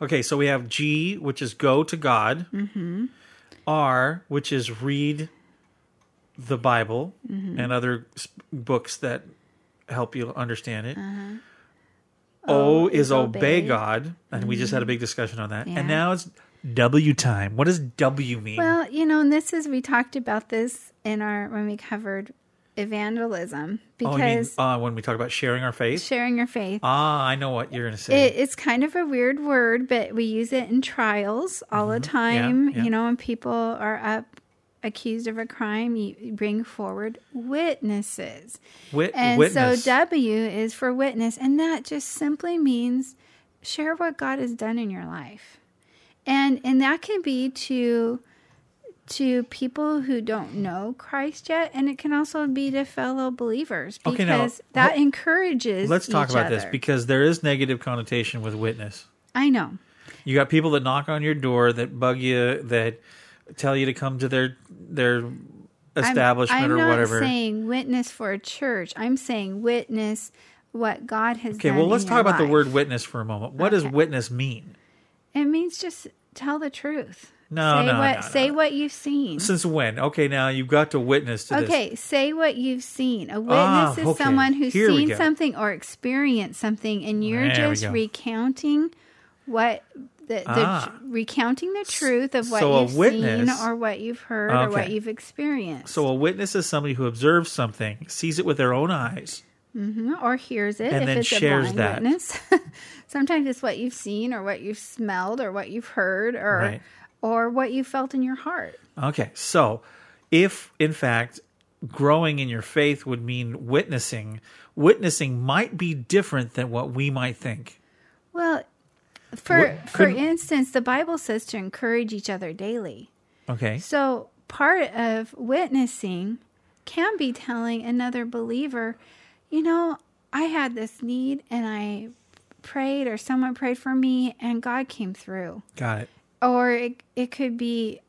A: Okay, so we have G, which is go to God. Mm-hmm. R, which is read the Bible
B: Mm-hmm.
A: and other books that help you understand it.
B: Uh-huh.
A: O,
B: O
A: is
B: is
A: obey,
B: obey.
A: God, and we just had a big discussion on that.
B: Yeah.
A: And now it's W time. What does W mean?
B: well, you know, and this is we talked about this in our when we covered evangelism
A: oh, you mean
B: because
A: uh, when we talk about sharing our faith?
B: sharing your faith
A: Ah, I know what you're going to say.
B: It, it's kind of a weird word, but we use it in trials all the time.
A: Mm-hmm. yeah.
B: You know, when people are up accused of a crime, you bring forward witnesses.
A: Wit-
B: And
A: witness.
B: so W is for witness, and that just simply means share what God has done in your life. And and that can be to to people who don't know Christ yet, and it can also be to fellow believers because
A: Okay, now,
B: that
A: ho-
B: encourages.
A: Let's talk about this because there is negative connotation with witness.
B: I know.
A: You got people that knock on your door that bug you that tell you to come to their their establishment
B: I'm, I'm
A: or
B: not
A: whatever.
B: saying witness for a church. I'm saying witness what God has done.
A: okay, well let's talk about the word witness for a moment. What does witness mean?
B: It means just tell the truth.
A: No,
B: say
A: no,
B: what
A: no,
B: say
A: no.
B: what you've seen.
A: Since when? Okay, now you've got to witness to this.
B: Okay, say what you've seen. A witness
A: Ah,
B: is
A: okay.
B: someone who's
A: Here
B: seen something or experienced something, and you're
A: There
B: just recounting what the, the
A: Ah.
B: recounting the truth of what
A: So
B: you've
A: witness-
B: seen or what you've heard or what you've experienced.
A: So a witness is somebody who observes something, sees it with their own eyes.
B: Mhm, or hears it
A: And
B: if
A: then
B: it's
A: shares that.
B: witness. Sometimes it's what you've seen or what you've smelled or what you've heard or
A: Right.
B: or what you felt in your heart.
A: Okay, so if in fact growing in your faith would mean witnessing, witnessing might be different than what we might think.
B: Well, for
A: What-
B: for instance, the Bible says to encourage each other daily.
A: Okay.
B: So part of witnessing can be telling another believer, you know, I had this need and I prayed or someone prayed for me and God came through.
A: Got it.
B: or it, it could be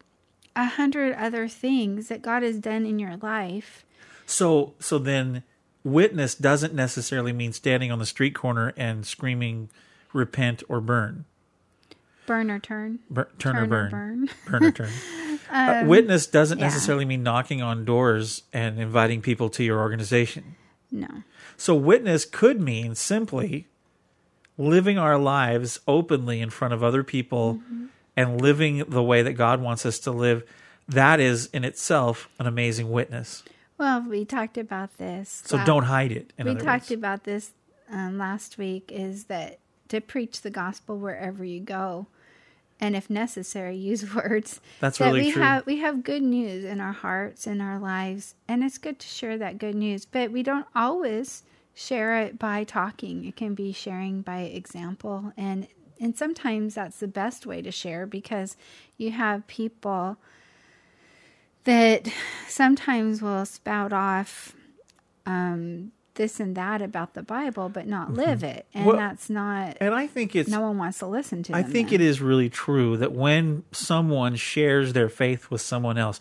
B: a hundred other things that God has done in your life.
A: So so then witness doesn't necessarily mean standing on the street corner and screaming repent or burn.
B: Burn or turn.
A: Bur- turn,
B: Turn
A: or
B: or
A: burn.
B: burn.
A: Burn or turn. Uh, witness doesn't
B: yeah.
A: necessarily mean knocking on doors and inviting people to your organization.
B: No.
A: So witness could mean simply living our lives openly in front of other people
B: Mm-hmm.
A: and living the way that God wants us to live. That is in itself an amazing witness.
B: Well, we talked about this.
A: So don't hide it.
B: We talked
A: words.
B: about this um, last week. Is that to preach the gospel wherever you go, and if necessary, use words.
A: That's
B: that
A: really
B: we
A: true.
B: have we have good news in our hearts in our lives, and it's good to share that good news. But we don't always share it by talking. It can be sharing by example, and and sometimes that's the best way to share because you have people that sometimes will spout off um, this and that about the Bible, but not live it, and
A: Mm-hmm. Well,
B: that's not.
A: And I think it's
B: no one wants to listen to.
A: I think
B: then.
A: it is really true that when someone shares their faith with someone else,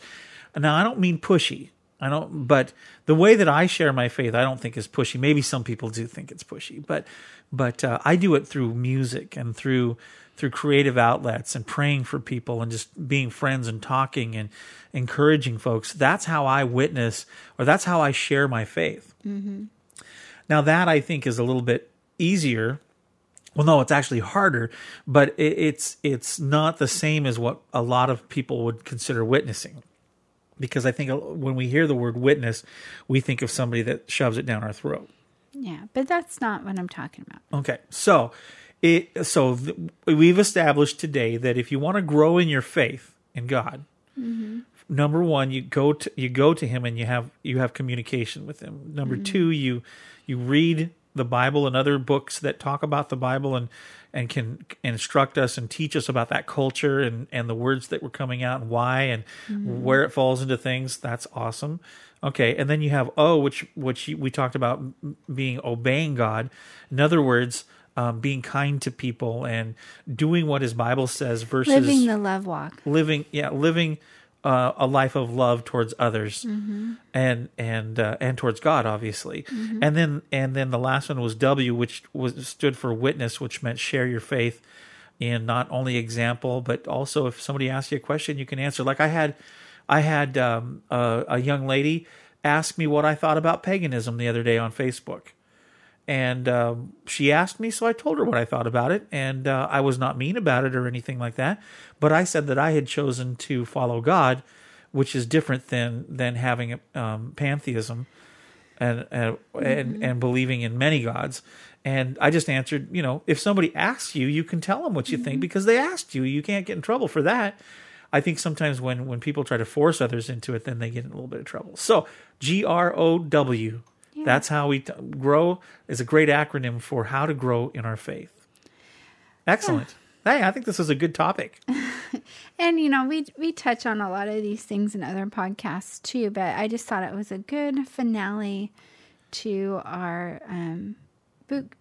A: Now, I don't mean pushy. I don't, but the way that I share my faith, I don't think is pushy. Maybe some people do think it's pushy, but but uh, I do it through music and through through creative outlets and praying for people and just being friends and talking and encouraging folks. That's how I witness, or that's how I share my faith.
B: Mm-hmm.
A: Now that I think is a little bit easier. Well, no, it's actually harder, but it, it's it's not the same as what a lot of people would consider witnessing because I think when we hear the word witness, we think of somebody that shoves it down our throat.
B: Yeah, but that's not what I'm talking about.
A: Okay, so it so th- we've established today that if you want to grow in your faith in God,
B: mm-hmm.
A: Number one, you go to you go to Him and you have you have communication with Him. Number
B: Mm-hmm.
A: two, you you read the Bible and other books that talk about the Bible and and can instruct us and teach us about that culture and and the words that were coming out and why and
B: Mhm.
A: where it falls into things. That's awesome. Okay, and then you have oh which which we talked about being obeying God. In other words, um, being kind to people and doing what His Bible says versus
B: Living the love walk.
A: living yeah living uh, a life of love towards others
B: Mhm.
A: and and uh, and towards God obviously
B: Mhm.
A: and then and then the last one was W which was stood for witness which meant share your faith in not only example but also if somebody asks you a question you can answer like I had I had um, a, a young lady ask me what I thought about paganism the other day on Facebook and um, she asked me, so I told her what I thought about it, and uh, I was not mean about it or anything like that. But I said that I had chosen to follow God, which is different than than having um, pantheism and and, and
B: Mhm.
A: and believing in many gods. And I just answered, you know, if somebody asks you, you can tell them what you think because they asked you. You can't get in trouble for that. I think sometimes when when people try to force others into it, then they get in a little bit of trouble. So G R O W. That's how we t- grow. Is a great acronym for how to grow in our faith. Excellent. Hey, I think this is a good topic.
B: And you know, we we touch on a lot of these things in other podcasts too, but I just thought it was a good finale to our um boot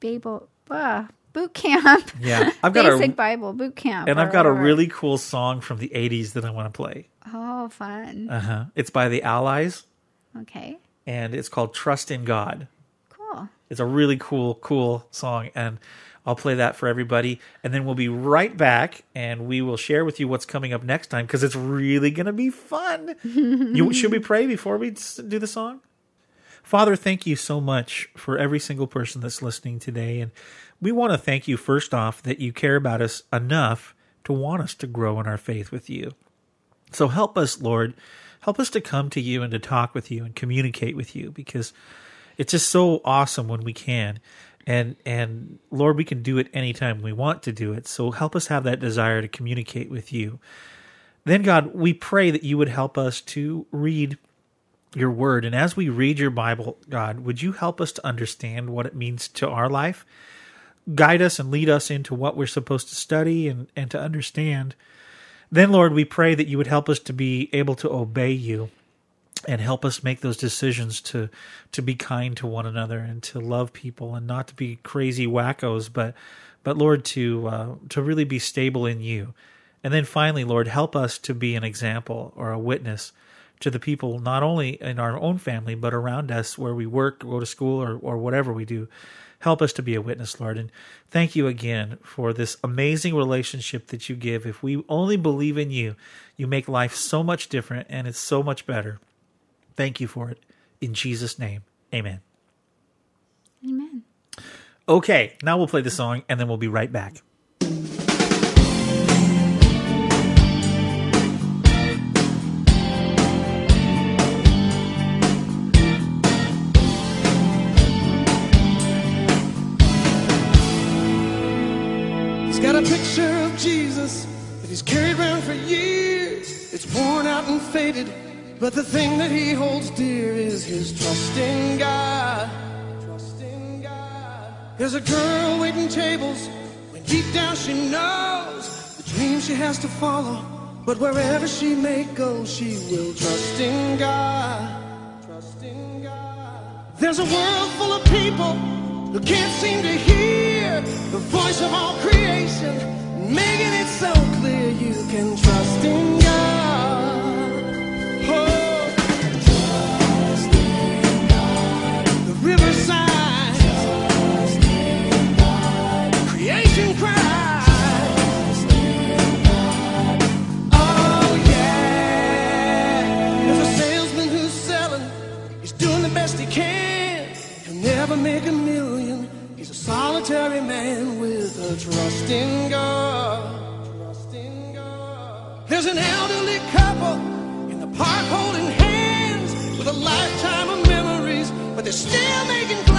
B: Bible uh, boot camp.
A: Yeah, I've got a-
B: basic Bible boot camp.
A: And I've got a really cool song from the 80s that I want to play.
B: Oh fun.
A: Uh huh. It's by the Allies,
B: Okay.
A: And it's called Trust in God.
B: Cool.
A: It's a really cool, cool song, and I'll play that for everybody. And then we'll be right back, and we will share with you what's coming up next time because it's really going to be fun. you should we pray before we do the song? Father, thank you so much for every single person that's listening today, and we want to thank you first off that you care about us enough to want us to grow in our faith with you. So help us, Lord. Help us to come to you and to talk with you and communicate with you because it's just so awesome when we can. And and Lord, we can do it anytime we want to do it. So help us have that desire to communicate with you. Then God, we pray that you would help us to read your word. And as we read your Bible, God, would you help us to understand what it means to our life? Guide us and lead us into what we're supposed to study and, and to understand. Then, Lord, we pray that you would help us to be able to obey you and help us make those decisions to to be kind to one another and to love people and not to be crazy wackos, but but Lord, to uh, to really be stable in you. And then finally, Lord, help us to be an example or a witness to the people, not only in our own family, but around us where we work, go to school, or, or whatever we do. Help us to be a witness, Lord. And thank you again for this amazing relationship that you give. If we only believe in you, you make life so much different and it's so much better. Thank you for it. In Jesus' name, amen.
B: Amen.
A: Okay, now we'll play the song and then we'll be right back.
I: Got a picture of Jesus that he's carried around for years. It's worn out and faded, but the thing that he holds dear is his trust in God. Trust in God. There's a girl waiting tables when deep down she knows the dream she has to follow. But wherever she may go, she will trust in God. Trust in God. There's a world full of people who can't seem to hear the voice of all creation, making it so clear you can trust in God. solitary man with a trust in God. There's an elderly couple in the park holding hands with a lifetime of memories, but they're still making.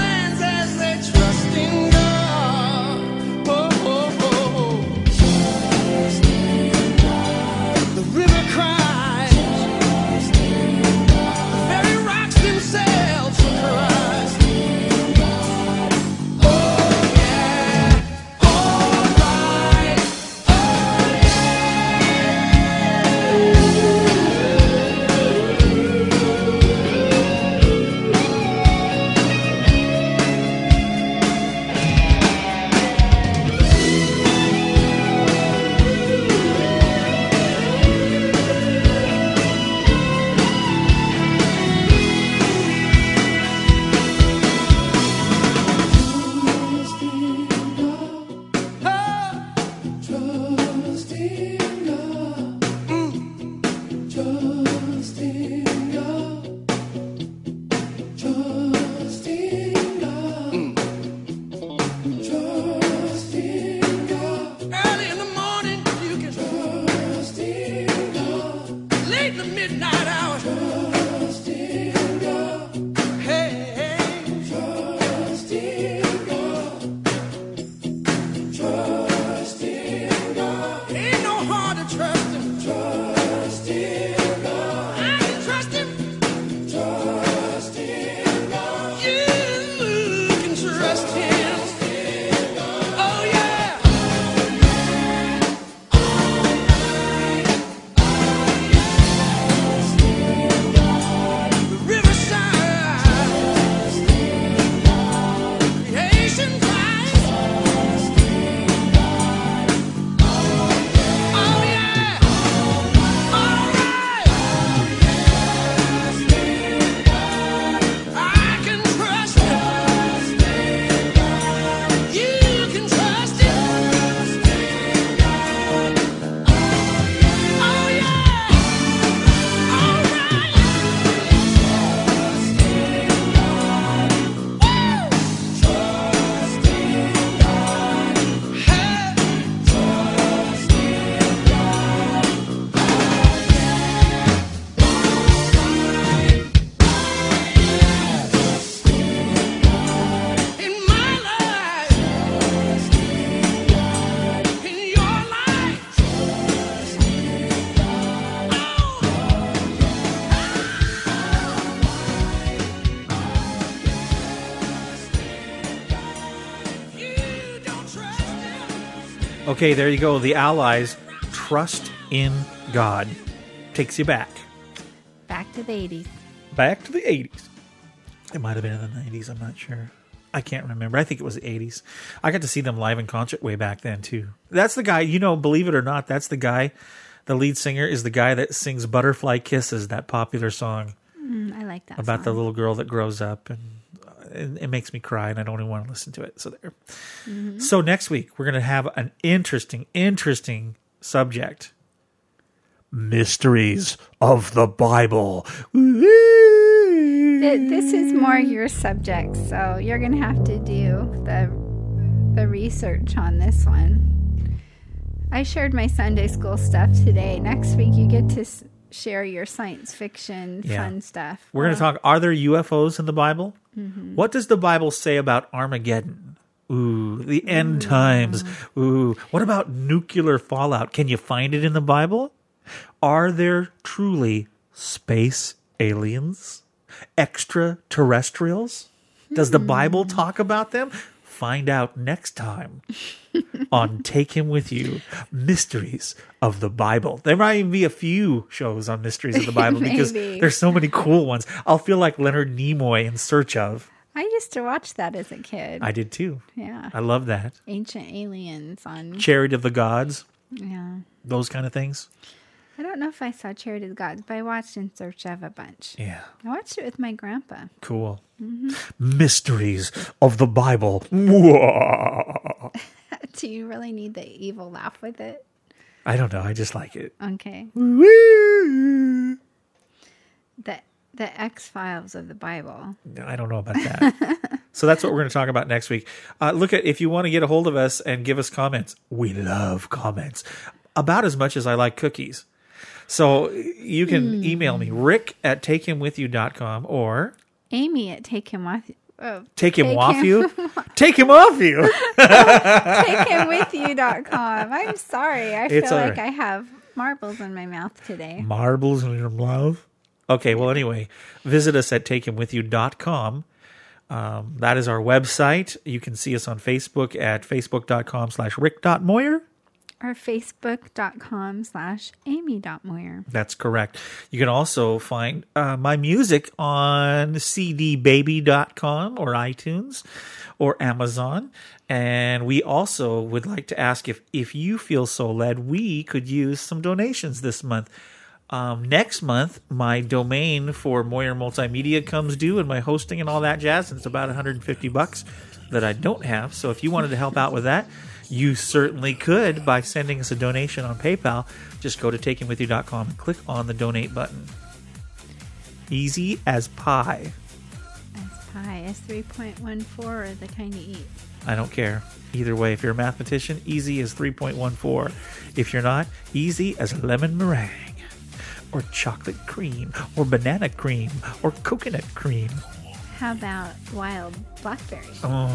A: Okay, there you go. The Allies trust in God. Takes you back.
B: Back to the 80s.
A: Back to the 80s. It might have been in the 90s. I'm not sure. I can't remember. I think it was the 80s. I got to see them live in concert way back then, too. That's the guy, you know, believe it or not, that's the guy. The lead singer is the guy that sings Butterfly Kisses, that popular song
B: Mm, I like that.
A: about the little girl that grows up. And it, it makes me cry, and I don't even want to listen to it. So, there.
B: Mhm.
A: So, next week, we're going to have an interesting, interesting subject mysteries of the Bible.
B: Th- This is more your subject, so you're going to have to do the the research on this one. I shared my Sunday school stuff today. Next week, you get to share your science fiction
A: Yeah.
B: fun stuff.
A: We're going to talk Are there UFOs in the Bible?
B: Mhm.
A: What does the Bible say about Armageddon? Ooh, the end times. Ooh, what about nuclear fallout? Can you find it in the Bible? Are there truly space aliens? Extraterrestrials? Does the Bible talk about them? Find out next time on Take Him With You Mysteries of the Bible. There might even be a few shows on Mysteries of the Bible because there's so many cool ones. I'll feel like Leonard Nimoy in search of.
B: I used to watch that as a kid.
A: I did too.
B: Yeah.
A: I love that.
B: Ancient aliens on.
A: Chariot of the Gods,
B: Yeah.
A: those kind of things.
B: I don't know if I saw Charity of the Gods, but I watched In Search of a bunch.
A: Yeah.
B: I watched it with my grandpa.
A: Cool.
B: hmm
A: Mysteries of the Bible.
B: Do you really need the evil laugh with it?
A: I don't know. I just like it.
B: Okay. The the X Files of the Bible.
A: I don't know about that. So that's what we're going to talk about next week. Uh, look at if you want to get a hold of us and give us comments. We love comments about as much as I like cookies. So you can email me rick at takehimwithyou.com or
B: Amy at Take Him Off. Oh,
A: take him off you. Take him off you.
B: takehimwithyou.com. I'm sorry. I
A: It's
B: feel like
A: right.
B: I have marbles in my mouth today.
A: Marbles in your mouth. Okay, well, anyway, visit us at takehimwithyou.com. Um, that is our website. You can see us on Facebook at facebook.com slash rick.moyer.
B: Or facebook.com slash amy.moyer.
A: That's correct. You can also find uh, my music on cdbaby.com or iTunes or Amazon. And we also would like to ask if, if you feel so led, we could use some donations this month. Um, next month, my domain for Moyer Multimedia comes due and my hosting and all that jazz. And it's about 150 bucks that I don't have. So if you wanted to help out with that, you certainly could by sending us a donation on PayPal. Just go to takehimwithyou.com and click on the donate button. Easy as pie.
B: As pie, as 3.14 or the kind you eat.
A: I don't care. Either way, if you're a mathematician, easy as 3.14. If you're not, easy as lemon meringue, or chocolate cream, or banana cream, or coconut cream,
B: How about wild blackberry?
A: oh,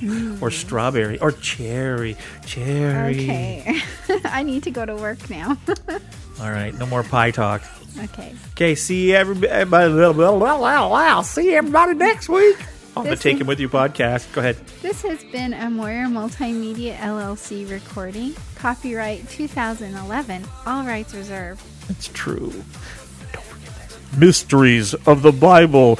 A: hmm. or strawberry, or cherry. Cherry.
B: Okay. I need to go to work now.
A: All right, no more pie talk.
B: okay.
A: Okay, see everybody. Wow, see everybody next week on the Take Him With You podcast. Go ahead.
B: This has been a Moyer Multimedia LLC recording. Copyright 2011. All rights reserved.
A: It's true. Mysteries of the Bible.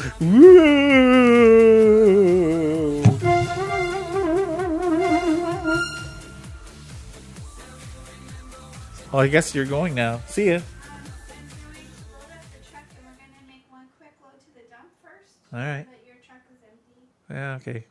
A: Well, I guess you're going now. See ya. All right. Yeah, okay.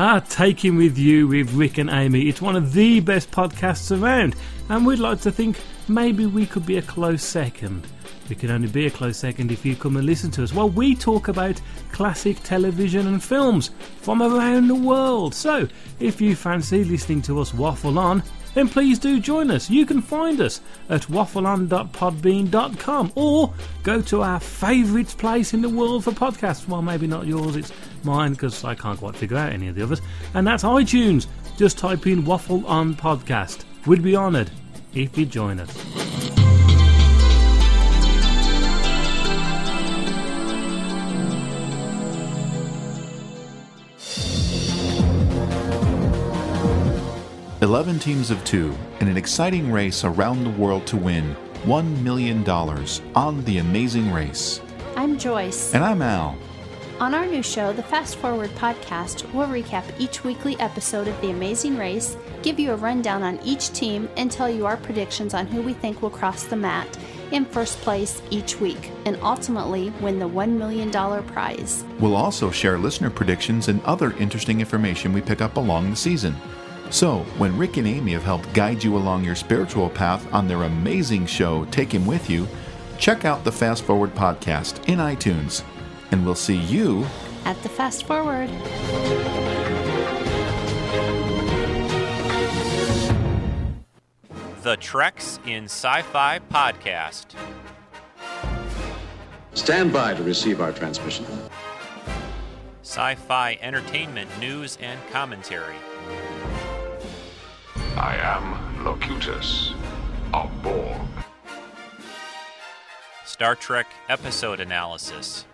J: Ah, Take Him With You with Vik and Amy. It's one of the best podcasts around, and we'd like to think maybe we could be a close second. We can only be a close second if you come and listen to us. Well, we talk about classic television and films from around the world. So, if you fancy listening to us waffle on, then please do join us. You can find us at waffleon.podbean.com or go to our favourite place in the world for podcasts. Well, maybe not yours, it's mine because I can't quite figure out any of the others. And that's iTunes. Just type in Waffle On Podcast. We'd be honoured if you join us.
C: Eleven teams of two in an exciting race around the world to win $1 million on The Amazing Race.
G: I'm Joyce.
C: And I'm Al.
G: On our new show, the Fast Forward podcast, we'll recap each weekly episode of The Amazing Race, give you a rundown on each team, and tell you our predictions on who we think will cross the mat in first place each week, and ultimately win the $1 million prize.
C: We'll also share listener predictions and other interesting information we pick up along the season. So, when Vik and Amy have helped guide you along your spiritual path on their amazing show, Take Him With You, check out the Fast Forward podcast in iTunes. And we'll see you
G: At the Fast Forward.
K: The Treks in Sci Fi Podcast.
L: Stand by to receive our transmission.
K: Sci fi entertainment news and commentary.
M: I am Locutus, a Borg.
K: Star Trek episode analysis.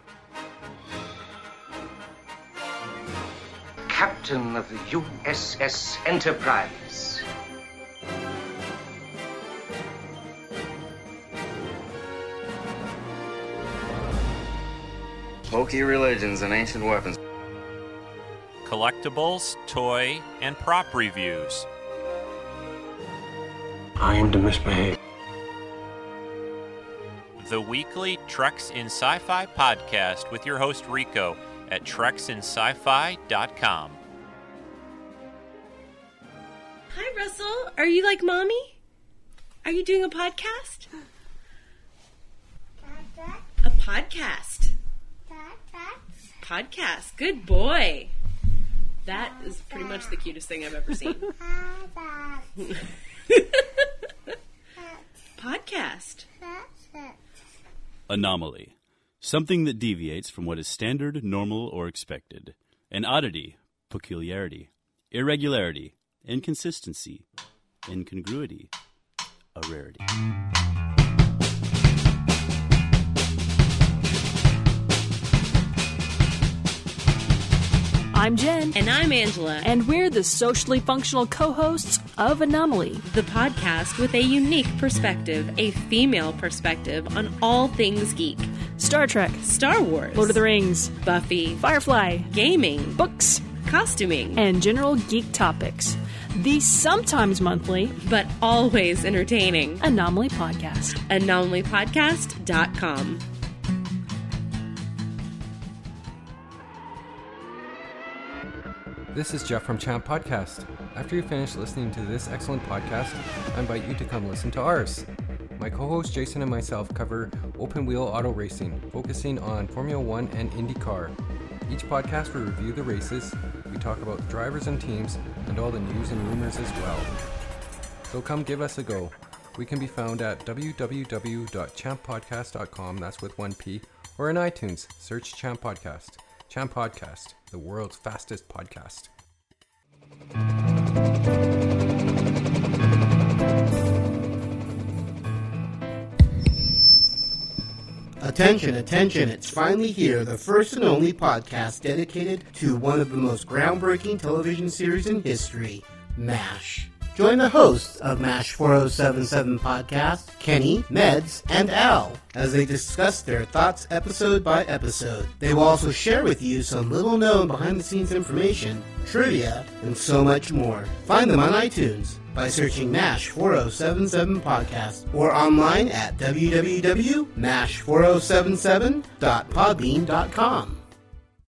N: Captain of the USS Enterprise.
O: hokey religions and ancient weapons.
K: Collectibles, toy, and prop reviews.
O: I am to misbehave.
K: The weekly Treks in Sci Fi podcast with your host Rico at treksinsci-fi.com.
P: Hi, Russell. Are you like mommy? Are you doing a podcast? A podcast. podcast. Podcast. Good boy. That is pretty much the cutest thing I've ever seen. podcast.
Q: Anomaly. Something that deviates from what is standard, normal, or expected. An oddity, peculiarity, irregularity, inconsistency, incongruity, a rarity.
R: I'm Jen.
P: And I'm Angela.
R: And we're the socially functional co hosts of Anomaly,
P: the podcast with a unique perspective, a female perspective on all things geek.
R: Star Trek,
P: Star Wars,
R: Lord of the Rings,
P: Buffy,
R: Firefly,
P: gaming,
R: books,
P: costuming,
R: and general geek topics. The sometimes monthly,
P: but always entertaining.
R: Anomaly Podcast.
P: AnomalyPodcast.com.
S: This is Jeff from Champ Podcast. After you finish listening to this excellent podcast, I invite you to come listen to ours. My co host Jason and myself cover open wheel auto racing, focusing on Formula One and IndyCar. Each podcast we review the races, we talk about drivers and teams, and all the news and rumors as well. So come give us a go. We can be found at www.champpodcast.com, that's with one P, or in iTunes, search Champ Podcast. Champ Podcast, the world's fastest podcast.
T: Attention, attention, it's finally here, the first and only podcast dedicated to one of the most groundbreaking television series in history, MASH. Join the hosts of MASH 4077 podcast, Kenny, Meds, and Al, as they discuss their thoughts episode by episode. They will also share with you some little known behind the scenes information, trivia, and so much more. Find them on iTunes by searching MASH 4077 podcast or online at www.mash4077.podbean.com.